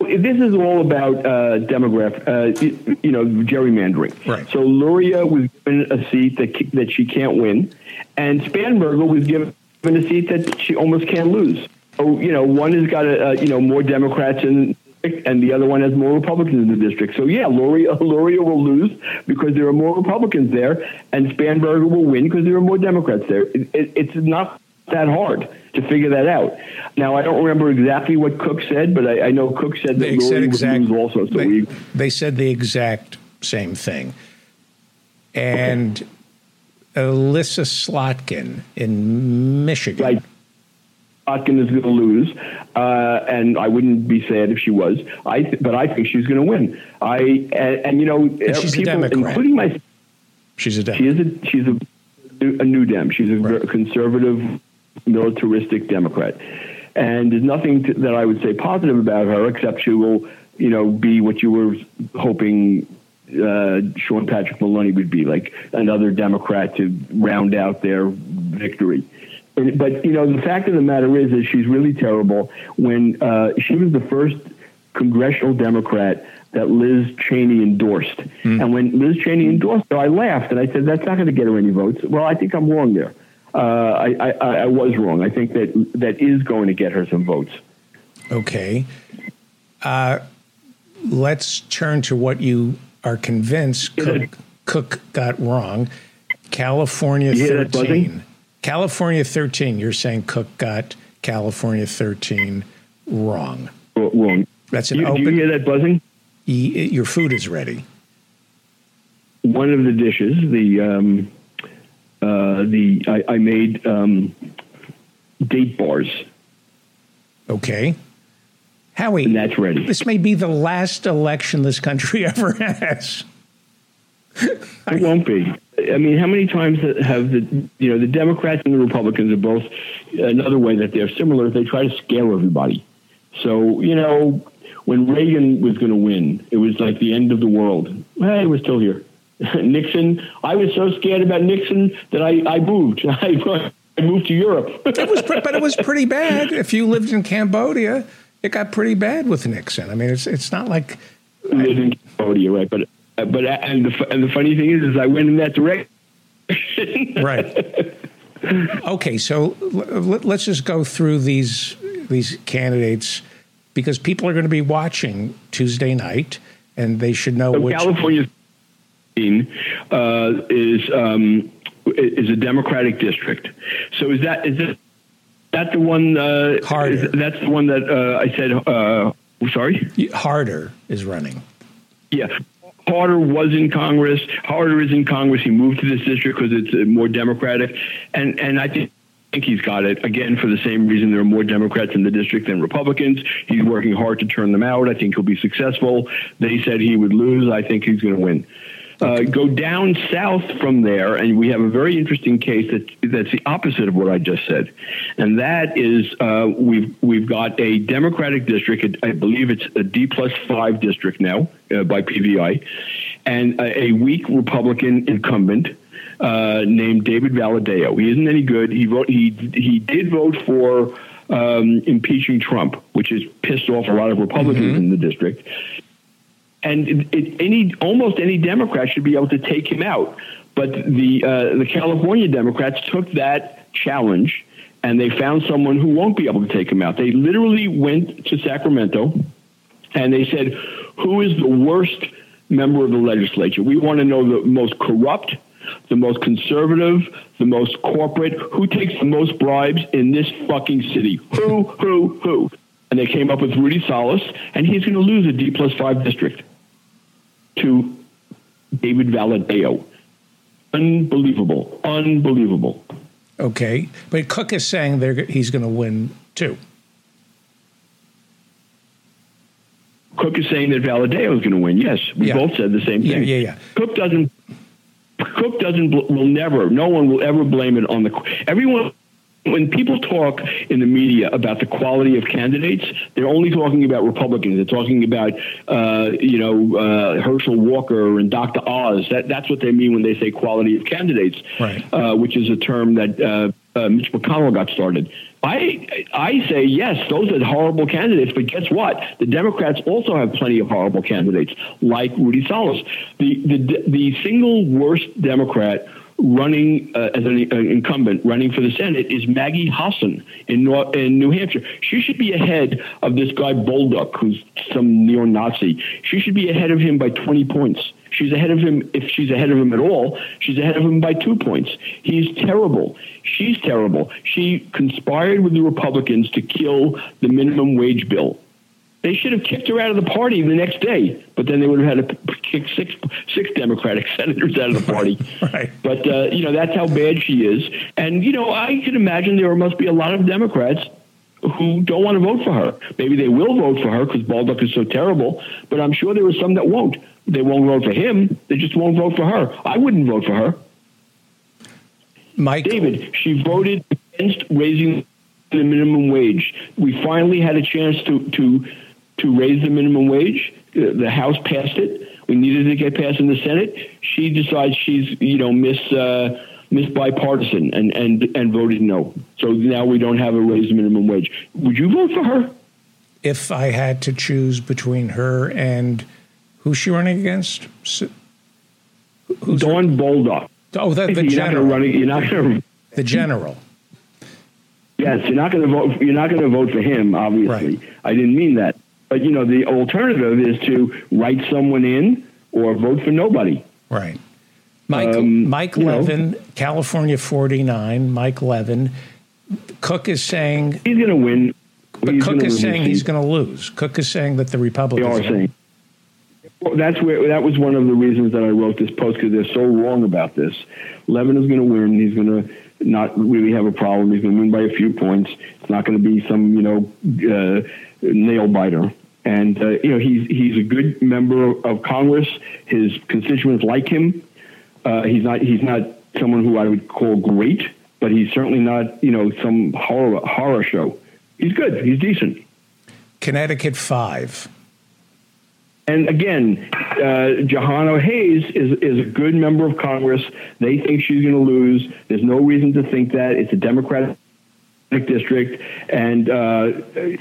this is all about uh, demographic, uh, you, know, gerrymandering. Right. So Luria was given a seat that that she can't win, and Spanberger was given a seat that she almost can't lose. So you know, one has got a, uh, you know more Democrats in. And the other one has more Republicans in the district. So yeah, Luria, Luria will lose because there are more Republicans there, and Spanberger will win because there are more Democrats there. It, it, it's not that hard to figure that out. Now I don't remember exactly what Cook said, but I, I know Cook said that they said exact, also. So they, we, they said the exact same thing. And Elissa Slotkin in Michigan. Right. Otkin is going to lose, uh, and I wouldn't be sad if she was. I, th- but I think she's going to win. I and, and you know, she's a people, Democrat. including my, She's a Democrat. she is a she's a, a new Dem. She's a Right. conservative, militaristic Democrat, and there's nothing to, that I would say positive about her except she will, you know, be what you were hoping uh, Sean Patrick Maloney would be, like another Democrat to round out their victory. And- But you know, the fact of the matter is, is she's really terrible. When uh, she was the first congressional Democrat that Liz Cheney endorsed, and when Liz Cheney endorsed her, I laughed and I said, "That's not going to get her any votes." Well, I think I'm wrong there. Uh, I, I, I was wrong. I think that that is going to get her some votes. Okay. Uh, let's turn to what you are convinced Cook, Cook got wrong. California You hear that 13. California 13, you're saying Cook got California 13 wrong. Wrong. That's an You, do you hear that buzzing? your food is ready. one of the dishes, the um, uh, the I, I made um, date bars, Okay. Howie, and that's ready. this may be the last election this country ever has. It won't be. I mean, how many times have the you know the Democrats and the Republicans are both another way that they're similar? They try to scare everybody. So you know, when Reagan was going to win, it was like the end of the world. Hey, we're still here. Nixon, I was so scared about Nixon that I, I moved. I, I moved to Europe. It was, pre- but it was pretty bad. If you lived in Cambodia, it got pretty bad with Nixon. I mean, it's it's not like lived in Cambodia, right? But but and the and the funny thing is, is I went in that direction. right. Okay, so l- let's just go through these these candidates because people are going to be watching Tuesday night, and they should know So which. California uh, is um, is a Democratic district. So is that is that that the one? Uh, Harder. is- that's the one that uh, I said. Uh, sorry. Harder is running. Yeah. Harder was in Congress. Harder is in Congress. He moved to this district because it's uh, more Democratic, and and I think. I think he's got it again for the same reason there are more Democrats in the district than Republicans. He's working hard to turn them out. I think he'll be successful. They said he would lose. I think he's going to win. Uh, go down south from there, and we have a very interesting case that that's the opposite of what I just said, and that is uh, we've we've got a Democratic district. I believe it's a D plus five district now uh, by PVI, and a, a weak Republican incumbent uh, named David Valadao. He isn't any good. He vote he he did vote for um, impeaching Trump, which has pissed off a lot of Republicans in the district and it, any almost any Democrat should be able to take him out. But the uh, the California Democrats took that challenge and they found someone who won't be able to take him out. They literally went to Sacramento and they said, "Who is the worst member of the legislature? We want to know the most corrupt." The most conservative, the most corporate, who takes the most bribes in this fucking city? Who, who, who? And they came up with Rudy Salas, and he's going to lose a D plus five district to David Valadao. Unbelievable. Unbelievable. Okay, but Cook is saying they're, he's going to win too. Cook is saying that Valadao is going to win. Yes, we Yeah. both said the same thing. yeah, yeah. Cook doesn't. Cook doesn't. Will never. No one will ever blame it on the. Everyone. When people talk in the media about the quality of candidates, they're only talking about Republicans. They're talking about, uh, you know, uh, Herschel Walker and Dr. Oz. That, that's what they mean when they say quality of candidates, Right. uh, which is a term that uh, uh, Mitch McConnell got started. I I say yes, those are horrible candidates, but guess what? The Democrats also have plenty of horrible candidates, like Rudy Salas. The the the single worst Democrat running uh, as an uh, incumbent running for the Senate is Maggie Hassan in in New Hampshire. She should be ahead of this guy Bolduc, who's some neo-Nazi. She should be ahead of him by 20 points. She's ahead of him if she's ahead of him at all. She's ahead of him by two points. He's terrible. She's terrible. She conspired with the Republicans to kill the minimum wage bill. They should have kicked her out of the party the next day, but then they would have had to kick six six Democratic senators out of the party. Right. But uh, you know that's how bad she is, and you know I can imagine there must be a lot of Democrats who don't want to vote for her. Maybe they will vote for her because Bolduc is so terrible, but I'm sure there are some that won't. They won't vote for him. They just won't vote for her. I wouldn't vote for her. Mike, David, she voted against raising the minimum wage. We finally had a chance to to to raise the minimum wage. The House passed it. We needed to get passed in the Senate. She decides she's you know miss uh, miss bipartisan and and and voted no. So now we don't have a raised minimum wage. Would you vote for her? if I had to choose between her and who's she running against? Who's Don Bolduc. oh, the, the you're not going to general. You're not going to. The general. Yes, you're not going to vote. You're not going to vote for him. Obviously, Right. I didn't mean that. But you know, the alternative is to write someone in or vote for nobody. Right. Mike, Um, Mike you know. Levin, California 49, Mike Levin. Cook is saying, He's going to win. but He's Cook is saying he's going to lose. Cook is saying that the They Republicans are saying. Well, that's where that was one of the reasons that I wrote this post because they're so wrong about this. Levin is going to win. He's going to not really have a problem. He's going to win by a few points. It's not going to be some you know uh, nail biter. And uh, you know he's he's a good member of Congress. His constituents like him. Uh, he's not he's not someone who I would call great, but he's certainly not you know some horror horror show. He's good. He's decent. Connecticut 5. And again, uh, Jahana Hayes is, is a good member of Congress. They think she's going to lose. There's no reason to think that. It's a Democratic district, and uh,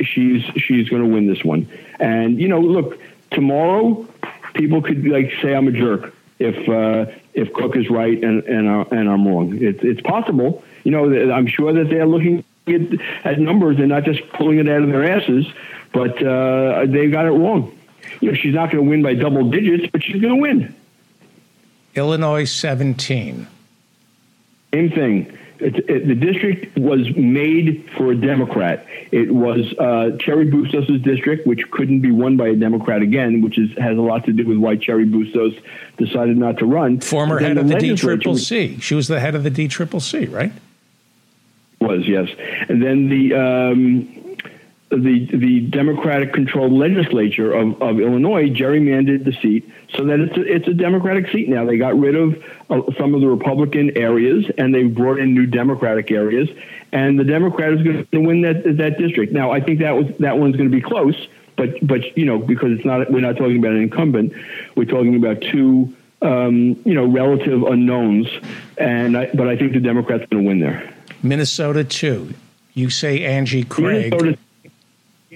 she's she's going to win this one. And you know, look, tomorrow people could like say I'm a jerk if uh, if Cook is right and and, uh, and I'm wrong. It's it's possible. You know, I'm sure that they're looking at, at numbers and not just pulling it out of their asses, but uh, they got it wrong. You know, she's not going to win by double digits, but she's going to win. Illinois 17. Same thing. It, it, the district was made for a Democrat. It was uh, Cheri Bustos' district, which couldn't be won by a Democrat again, which is, has a lot to do with why Cheri Bustos decided not to run. Former head of the D Triple C. She was the head of the D Triple C, right? Was yes, and then the um, the the Democratic controlled legislature of, of Illinois gerrymandered the seat so that it's a, it's a Democratic seat now. They got rid of uh, some of the Republican areas and they brought in new Democratic areas, and the Democrat is going to win that that district. Now, I think that was that one's going to be close, but but you know because it's not we're not talking about an incumbent, we're talking about two. Um, you know, relative unknowns, and I, but I think the Democrats are going to win there. Minnesota too. You say Angie Craig. Minnesota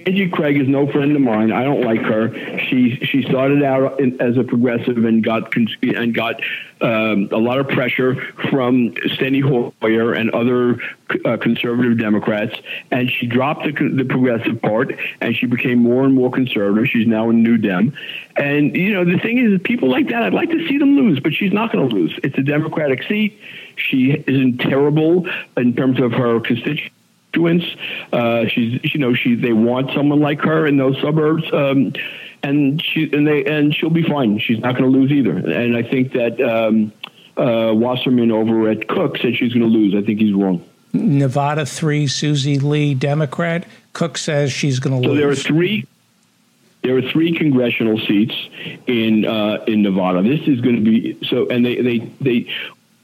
Angie Craig is no friend of mine. I don't like her. She she started out in, as a progressive and got and got um, a lot of pressure from Steny Hoyer and other uh, conservative Democrats, and she dropped the, the progressive part and she became more and more conservative. She's now a New Dem, and you know the thing is, people like that, I'd like to see them lose, but she's not going to lose. It's a Democratic seat. She isn't terrible in terms of her constituents constituents. Uh, she's, you know, she they want someone like her in those suburbs, um, and she and they and she'll be fine. She's not going to lose either. And I think that um, uh, Wasserman over at Cook said she's going to lose. I think he's wrong. Nevada three, Susie Lee, Democrat. Cook says she's going to so lose. So there are three. There are three congressional seats in uh, in Nevada. This is going to be so, and they they they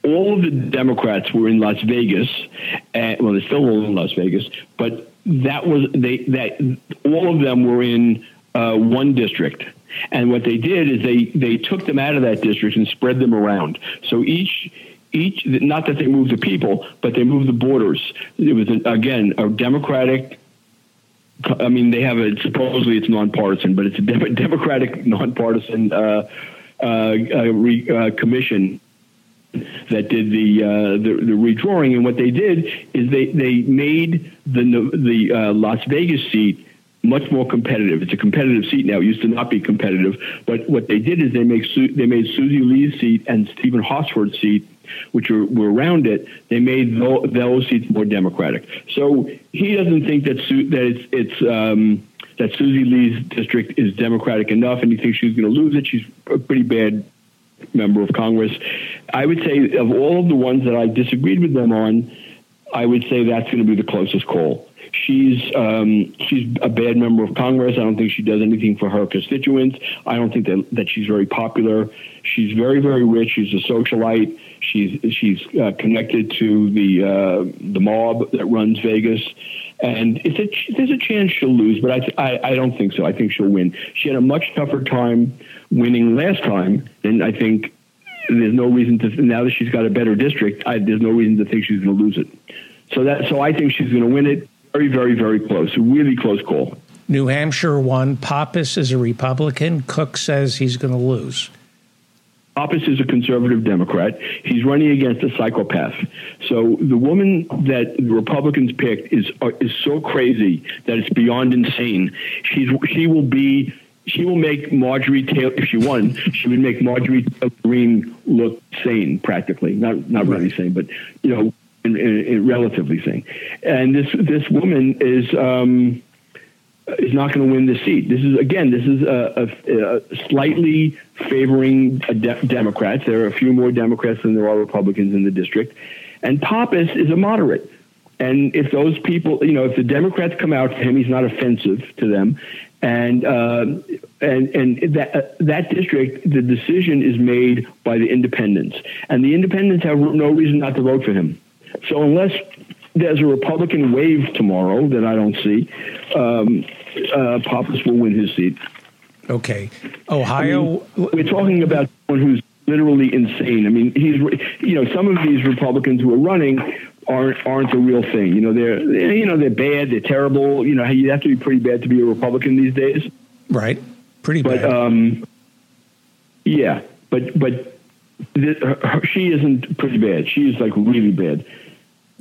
all of the Democrats were in Las Vegas, and, well, they're still all in Las Vegas, but that was they that all of them were in uh, one district. And what they did is they they took them out of that district and spread them around. So each each not that they moved the people, but they moved the borders. It was again a Democratic. I mean, they have a supposedly it's nonpartisan, but it's a Democratic nonpartisan uh, uh, uh re, uh, commission that did the, uh, the, the redrawing, and what they did is they they made the the uh, Las Vegas seat much more competitive. It's a competitive seat now. It used to not be competitive, but what they did is they make they made Susie Lee's seat and Stephen Horsford's seat, which were, were around it. They made those, those seats more democratic. So he doesn't think that Su- that it's it's. Um, that Susie Lee's district is Democratic enough, and he thinks she's going to lose it. She's a pretty bad member of Congress. I would say of all of the ones that I disagreed with them on, I would say that's going to be the closest call. She's um, she's a bad member of Congress. I don't think she does anything for her constituents. I don't think that, that she's very popular. She's very very rich. She's a socialite. She's she's uh, connected to the uh, the mob that runs Vegas, and it's a, there's a chance she'll lose, but I, I I don't think so. I think she'll win. She had a much tougher time winning last time, and I think there's no reason to now that she's got a better district. I, there's no reason to think she's going to lose it. So that so I think she's going to win it. Very very very close. A really close call. New Hampshire won. Pappas is a Republican. Cook says he's going to lose. Pappas is a conservative Democrat. He's running against a psychopath. So the woman that the Republicans picked is uh, is so crazy that it's beyond insane. She's she will be she will make Marjorie Taylor if she won. she would make Marjorie Taylor Greene look sane, practically not not really sane, but you know, in, in, in relatively sane. And this this woman is. Um, is not going to win the seat. This is again, this is a, a, a slightly favoring de- Democrats. There are a few more Democrats than there are Republicans in the district, and Pappas is a moderate. And if those people, you know, if the Democrats come out for him, he's not offensive to them, and uh, and and that uh, that district, the decision is made by the independents, and the independents have no reason not to vote for him. So unless there's a Republican wave tomorrow that I don't see, um, uh, Pappas will win his seat. Okay, Ohio. I mean, we're talking about someone who's literally insane. I mean, he's you know some of these Republicans who are running aren't aren't the real thing. You know, they're you know they're bad, they're terrible. You know, you have to be pretty bad to be a Republican these days. Right, pretty but, bad. Um, yeah, but but her, she isn't pretty bad. She is like really bad.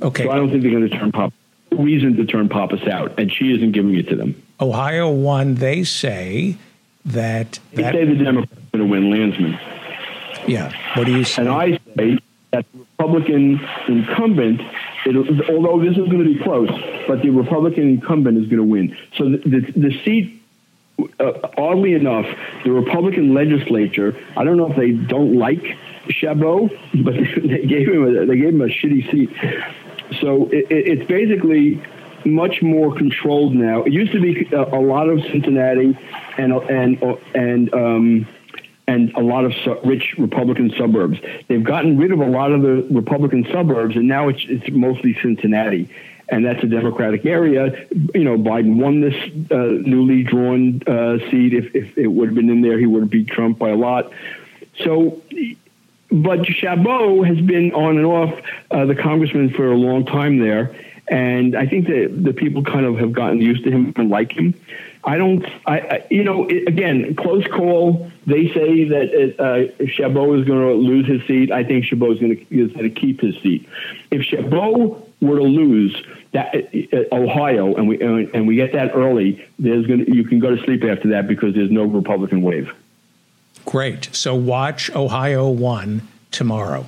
Okay. So I don't think they're going to turn Pop. Reason to turn Pappas out, and she isn't giving it to them. Ohio won. They say that. They say the Democrats are going to win Landsman. yeah. What do you say? And I say that the Republican incumbent, it, although this is going to be close, but the Republican incumbent is going to win. So the, the, the seat, uh, oddly enough, the Republican legislature, I don't know if they don't like Chabot, but they gave him a, they gave him a shitty seat. So it, it, it's basically much more controlled now. It used to be a, a lot of Cincinnati and and and um, and a lot of su- rich Republican suburbs. They've gotten rid of a lot of the Republican suburbs, and now it's it's mostly Cincinnati. And that's a Democratic area. You know, Biden won this uh, newly drawn uh, seat. If, if it would have been in there, he would have beat Trump by a lot. So but Chabot has been on and off uh, the congressman for a long time there, and I think that the people kind of have gotten used to him and like him. I don't, I, I you know, it, again, close call. They say that uh, Chabot is going to lose his seat. I think Chabot is going to is going to keep his seat. If Chabot were to lose that uh, Ohio and we and we get that early, there's going you can go to sleep after that because there's no Republican wave. Great. So watch Ohio 1 tomorrow.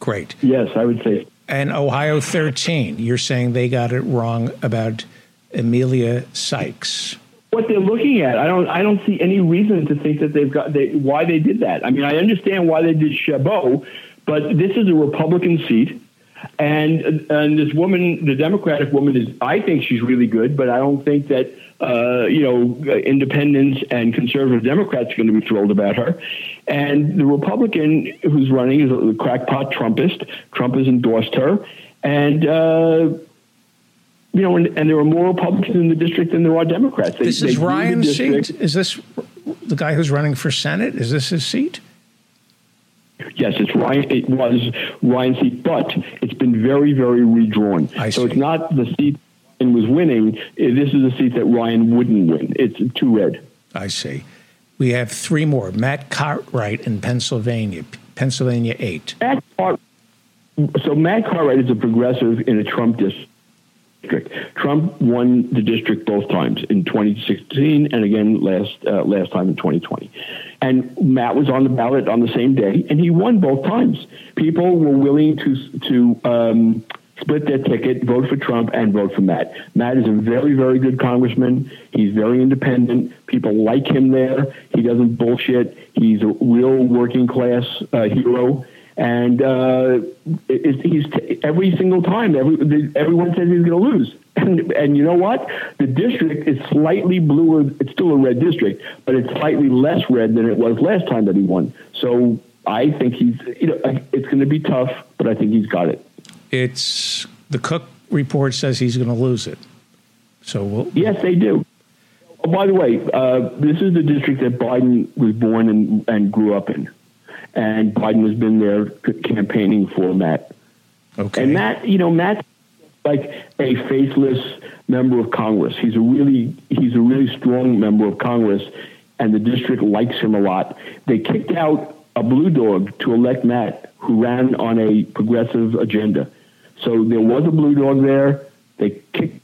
Great. Yes, I would say. And Ohio 13, you're saying they got it wrong about Emilia Sykes. What they're looking at, I don't, I don't see any reason to think that they've got they, why they did that. I mean, I understand why they did Chabot, but this is a Republican seat, and and this woman, the Democratic woman, is I think she's really good, but I don't think that uh, you know independents and conservative Democrats are going to be thrilled about her. And the Republican who's running is a crackpot Trumpist. Trump has endorsed her, and. Uh, you know, and, and, there are more Republicans in the district than there are Democrats. They, this is Ryan's seat. Is this the guy who's running for Senate? Is this his seat? Yes, it's Ryan. It was Ryan's seat, but it's been very, very redrawn. I so see. it's not the seat Ryan was winning. Eh, this is a seat that Ryan wouldn't win. It's too red. I see. We have three more. Matt Cartwright in Pennsylvania, Pennsylvania eight. Matt Cart- so Matt Cartwright is a progressive in a Trump district. Trump won the district both times in 2016 and again last uh, last time in 2020. And Matt was on the ballot on the same day, and he won both times. People were willing to to um, split their ticket, vote for Trump, and vote for Matt. Matt is a very very good congressman. He's very independent. People like him there. He doesn't bullshit. He's a real working class uh, hero and uh, it, he's t- every single time every, the, everyone says he's going to lose. And, and you know what? The district is slightly bluer it's still a red district but it's slightly less red than it was last time that he won. So i think he's you know it's going to be tough but i think he's got it. It's the cook report says he's going to lose it. So we'll, yes they do. Oh, by the way uh, this is the district that biden was born and, and grew up in and Biden has been there campaigning for Matt. Okay. And Matt, you know, Matt's like a faceless member of Congress. He's a really he's a really strong member of Congress, and the district likes him a lot. They kicked out a blue dog to elect Matt, who ran on a progressive agenda. So there was a blue dog there. They kicked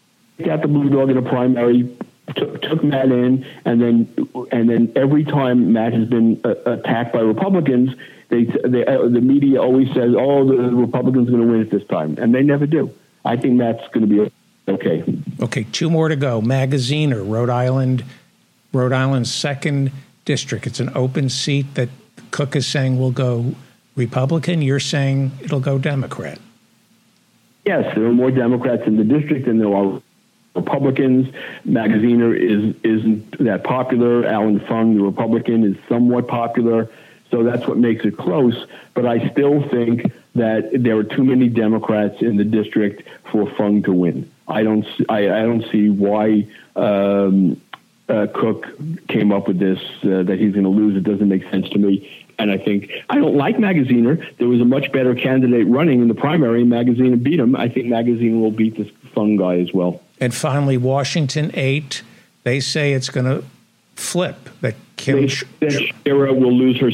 out the blue dog in a primary, took, took Matt in, and then and then every time Matt has been uh, attacked by Republicans, they, they uh, the media always says, "Oh, the Republicans are going to win it this time," and they never do. I think Matt's going to be okay. Okay, two more to go. Magaziner, Rhode Island, Rhode Island's second district. It's an open seat that Cook is saying will go Republican. You're saying it'll go Democrat. Yes, there are more Democrats in the district than there are Republicans. Magaziner is isn't that popular. Allan Fung, the Republican, is somewhat popular. So that's what makes it close. But I still think that there are too many Democrats in the district for Fung to win. I don't. I, I don't see why um, uh, Cook came up with this uh, that he's going to lose. It doesn't make sense to me. And I think I don't like Magaziner. There was a much better candidate running in the primary. Magaziner beat him. I think Magaziner will beat this Fung guy as well. And finally, Washington eight. They say it's going to flip. That Kim that will lose her.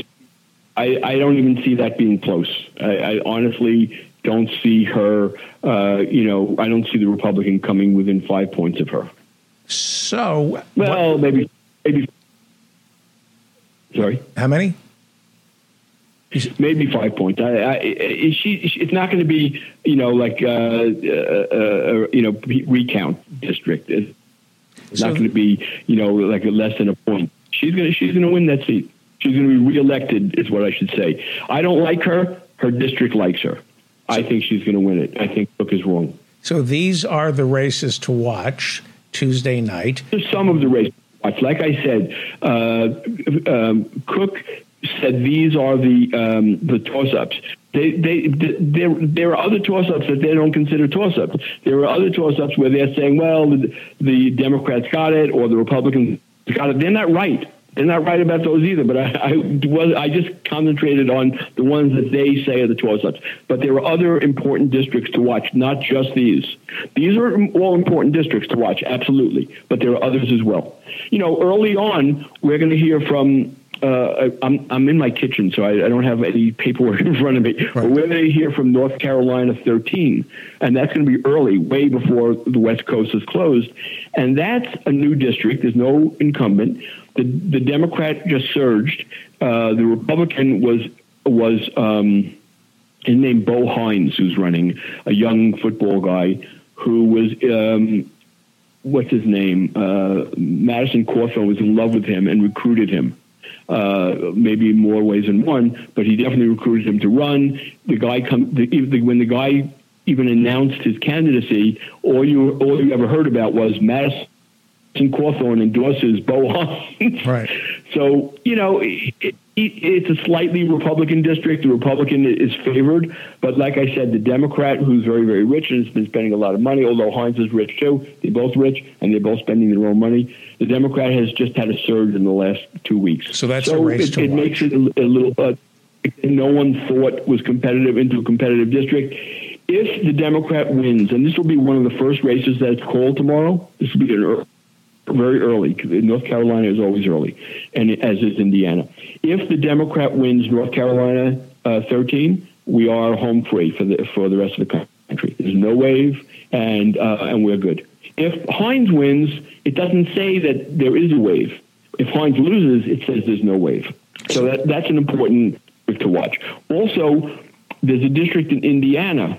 I, I don't even see that being close. I, I honestly, don't see her. Uh, you know, I don't see the Republican coming within five points of her. So, well, what, maybe, maybe. Sorry, how many? Maybe five points. I, I, she, it's not going to be, you know, like uh, uh, uh, you know, recount district. It's so, not going to be, you know, like less than a point. She's going to she's going to win that seat. She's going to be reelected, is what I should say. I don't like her. Her district likes her. I think she's going to win it. I think Cook is wrong. So these are the races to watch Tuesday night. There's some of the races to watch. Like I said, uh, um, Cook said these are the um, the toss-ups. They, they, they, there, there are other toss-ups that they don't consider toss-ups. There are other toss-ups where they're saying, well, the, the Democrats got it or the Republicans got it. They're not right. They're not right about those either, but I, I was I just concentrated on the ones that they say are the toss-ups. But there are other important districts to watch, not just these. These are all important districts to watch, absolutely, but there are others as well. You know, early on, we're going to hear from uh, I'm I'm in my kitchen, so I, I, don't have any paperwork in front of me. Right. But we're going to hear from North Carolina 13, and that's going to be early, way before the West Coast is closed. And that's a new district. There's no incumbent. The the Democrat just surged. Uh, the Republican was was um, his name Bo Hines, who's running, a young football guy who was. Um, what's his name? Uh, Madison Cawthorn was in love with him and recruited him uh, maybe more ways than one, but he definitely recruited him to run. The guy come the, the, when the guy even announced his candidacy, all you all you ever heard about was Madison Cawthorn endorses Bo Hines. Right. So you know. It, it's a slightly Republican district. The Republican is favored, but like I said, the Democrat, who's very, very rich and has been spending a lot of money, although Hines is rich too, they're both rich and they're both spending their own money. The Democrat has just had a surge in the last two weeks. So that's so a race it, to it watch. makes it a, a little. Uh, no one thought was competitive into a competitive district. If the Democrat wins, and this will be one of the first races that's called tomorrow, this will be an very early. North Carolina is always early, and as is Indiana. If the Democrat wins North Carolina uh, 13, we are home free for the for the rest of the country. There's no wave, and uh, and we're good. If Hines wins, it doesn't say that there is a wave. If Hines loses, it says there's no wave. So that that's an important to watch. Also, there's a district in Indiana.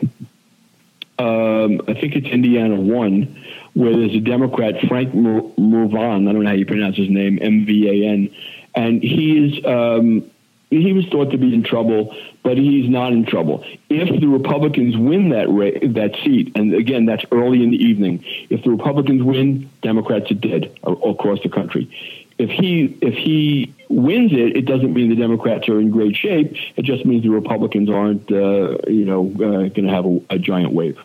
Um, I think it's Indiana one where there's a Democrat, Frank Mrvan, I don't know how you pronounce his name, M V A N, and he's um, he was thought to be in trouble, but he's not in trouble. If the Republicans win that ra- that seat, and again that's early in the evening, if the Republicans win, Democrats are dead across the country. If he if he wins it, it doesn't mean the Democrats are in great shape. It just means the Republicans aren't, uh, you know, uh, going to have a, a, giant wave.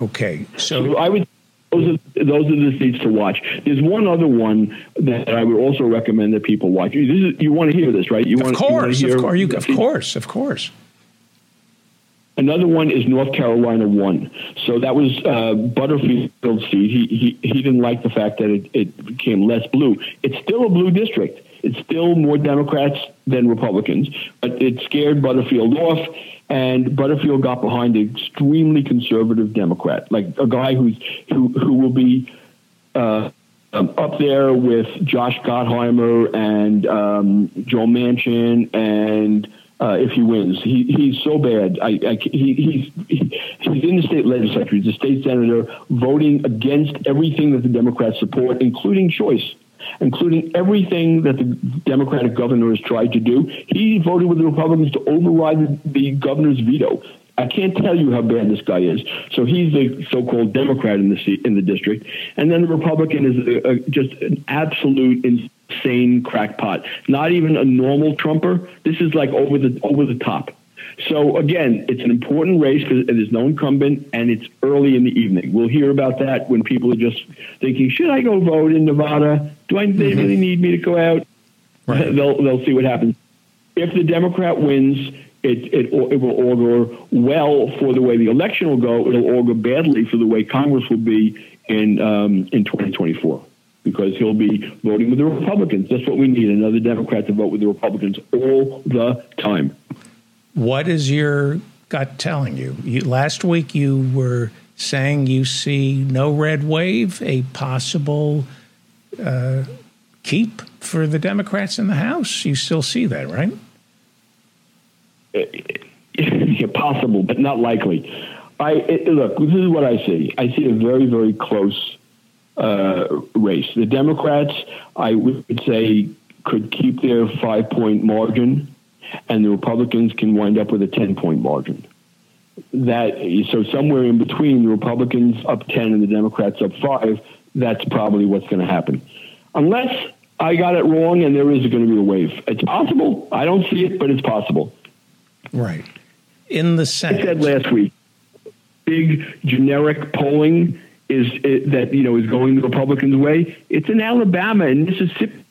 Okay, so, so I would those are those are the seats to watch. There's one other one that I would also recommend that people watch. Is, you want to hear this, right? You of want, course, you want to hear, of course, of course, of course. Another one is North Carolina one. So that was uh, Butterfield's seat. He, he he didn't like the fact that it, it became less blue. It's still a blue district. It's still more Democrats than Republicans, but it scared Butterfield off and Butterfield got behind an extremely conservative Democrat, like a guy who's who who will be uh, um, up there with Josh Gottheimer and um, Joe Manchin, and uh, if he wins, he, he's so bad. I, I, he, he's he's in the state legislature. He's a state senator voting against everything that the Democrats support, including choice including everything that the Democratic governor has tried to do. He voted with the Republicans to override the governor's veto. I can't tell you how bad this guy is. So he's the so-called Democrat in the seat, in the district, and then the Republican is a, a, just an absolute insane crackpot. Not even a normal Trumper. This is like over the over the top. So again, it's an important race because there's no incumbent, and it's early in the evening. We'll hear about that when people are just thinking, "Should I go vote in Nevada? Do I? They mm-hmm. really need me to go out?" Right. They'll they'll see what happens. If the Democrat wins, it, it, it will augur well for the way the election will go. It'll augur badly for the way Congress will be in um, in 2024 because he'll be voting with the Republicans. That's what we need another Democrat to vote with the Republicans all the time. What is your gut telling you? you? Last week you were saying you see no red wave, a possible uh, keep for the Democrats in the House. You still see that, right? Possible, but not likely. I it, look. This is what I see. I see a very, very close uh, race. The Democrats, I would say, could keep their five point margin, and the Republicans can wind up with a 10 point margin. That so somewhere in between, the Republicans up 10 and the Democrats up five. That's probably what's going to happen, unless I got it wrong and there is going to be a wave. It's possible. I don't see it, but it's possible. Right. In the Senate. I said last week, big generic polling is it, that you know is going the Republicans' way. It's in Alabama and Mississippi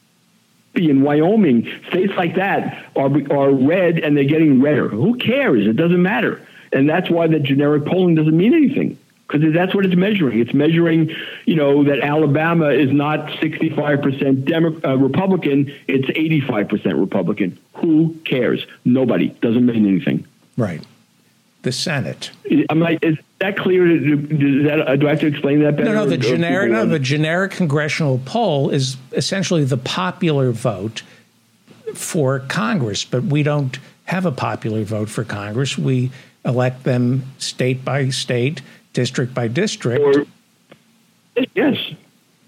and Wyoming, states like that are are red and they're getting redder. Who cares? It doesn't matter, and that's why the generic polling doesn't mean anything because that's what it's measuring. It's measuring, you know, that Alabama is not 65% Demo- uh, Republican; it's 85% Republican. Who cares? Nobody. Doesn't mean anything. Right. The Senate. Uh, am I, is that clear? That, uh, do I have to explain that better? No, no. The generic, no, the generic congressional poll is essentially the popular vote for Congress, but we don't have a popular vote for Congress. We elect them state by state, district by district. Or, yes.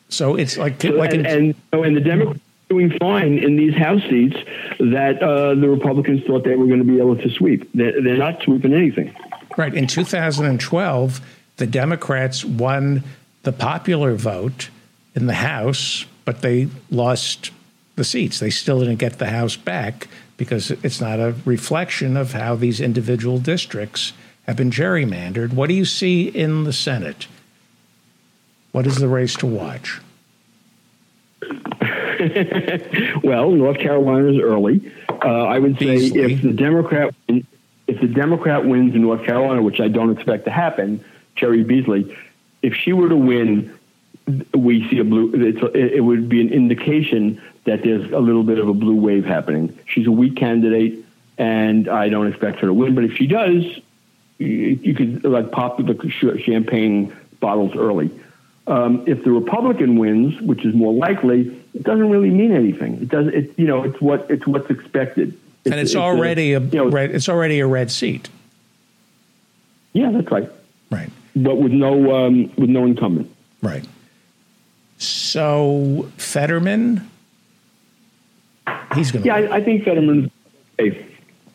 So it's like so, like and, and, so in the Democrats doing fine in these House seats that uh, the Republicans thought they were going to be able to sweep. They're, they're not sweeping anything. Right. In 2012, the Democrats won the popular vote in the House, but they lost the seats. They still didn't get the House back because it's not a reflection of how these individual districts have been gerrymandered. What do you see in the Senate? What is the race to watch? well, North Carolina is early. Uh, I would say Beasley. if the Democrat if the Democrat wins in North Carolina, which I don't expect to happen, Cheri Beasley, if she were to win, we see a blue. it would be an indication that there's a little bit of a blue wave happening. She's a weak candidate, and I don't expect her to win. But if she does, you, you could like pop the champagne bottles early. Um, if the Republican wins, which is more likely, it doesn't really mean anything. It does. It you know it's what it's what's expected. It's, and it's, it's already a, a you know, red. It's already a red seat. Yeah, that's right. Right. But with no um, with no incumbent. Right. So Fetterman, he's going to. Yeah, I, I, think Fetterman's safe.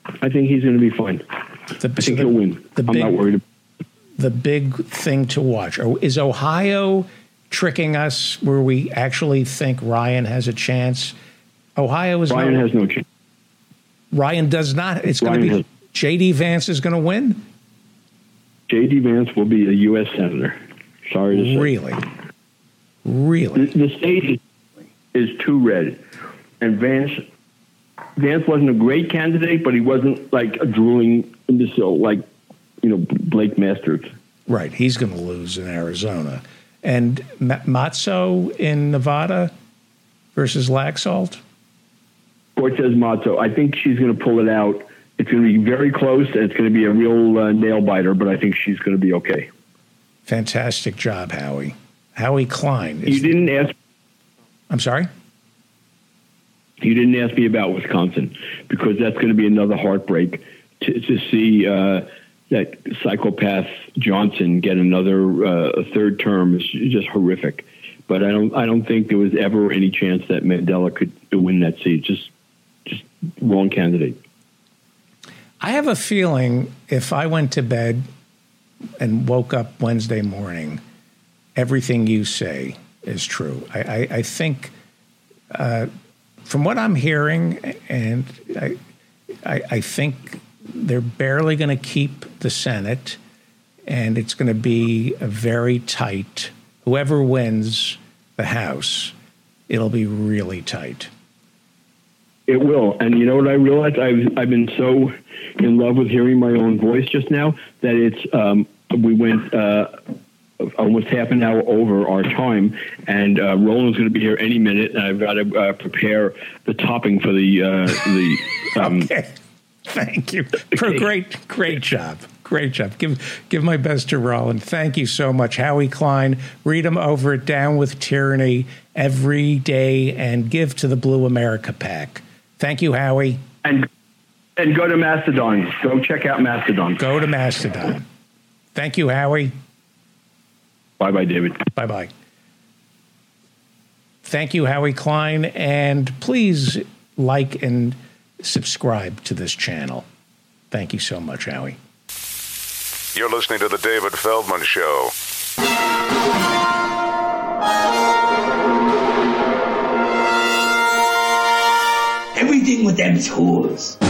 I think he's going to be fine. The, I think the, he'll win. I'm big, not worried. The big thing to watch is Ohio tricking us, where we actually think Ryan has a chance. Ohio is Ryan no, has no chance. Ryan does not. It's going to be J.D. Vance is going to win. J.D. Vance will be a U.S. senator. Sorry to say. Really, really. The, the state is, is too red, and Vance Vance wasn't a great candidate, but he wasn't like a drooling imbecile like you know Blake Masters. Right, he's going to lose in Arizona, and Masto in Nevada versus Laxalt. Cortez Masto. I think she's going to pull it out. It's going to be very close, and it's going to be a real uh, nail biter. But I think she's going to be okay. Fantastic job, Howie. Howie Klein. You didn't ask. I'm sorry. You didn't ask me about Wisconsin because that's going to be another heartbreak to, to see uh, that psychopath Johnson get another uh, third term is just horrific. But I don't I don't think there was ever any chance that Mandela could win that seat. Just just wrong candidate. I have a feeling if I went to bed and woke up Wednesday morning, everything you say is true. I, I, I think, uh, from what I'm hearing, and I, I, I think they're barely going to keep the Senate, and it's going to be a very tight. Whoever wins the House, it'll be really tight. It will. And you know what I realized? I've, I've been so in love with hearing my own voice just now that it's, um, we went uh, almost half an hour over our time, and uh, Roland's going to be here any minute, and I've got to uh, prepare the topping for the, uh, the, um, okay. Thank you. For great, great job. Great job. Give give my best to Roland. Thank you so much. Howie Klein. Read him over at Down with Tyranny every day and give to the Blue America PAC. Thank you, Howie. And and go to Mastodon. Go check out Mastodon. Go to Mastodon. Thank you, Howie. Bye bye, David. Bye bye. Thank you, Howie Klein. And please like and subscribe to this channel. Thank you so much, Howie. You're listening to The David Feldman Show. Everything with them is whores.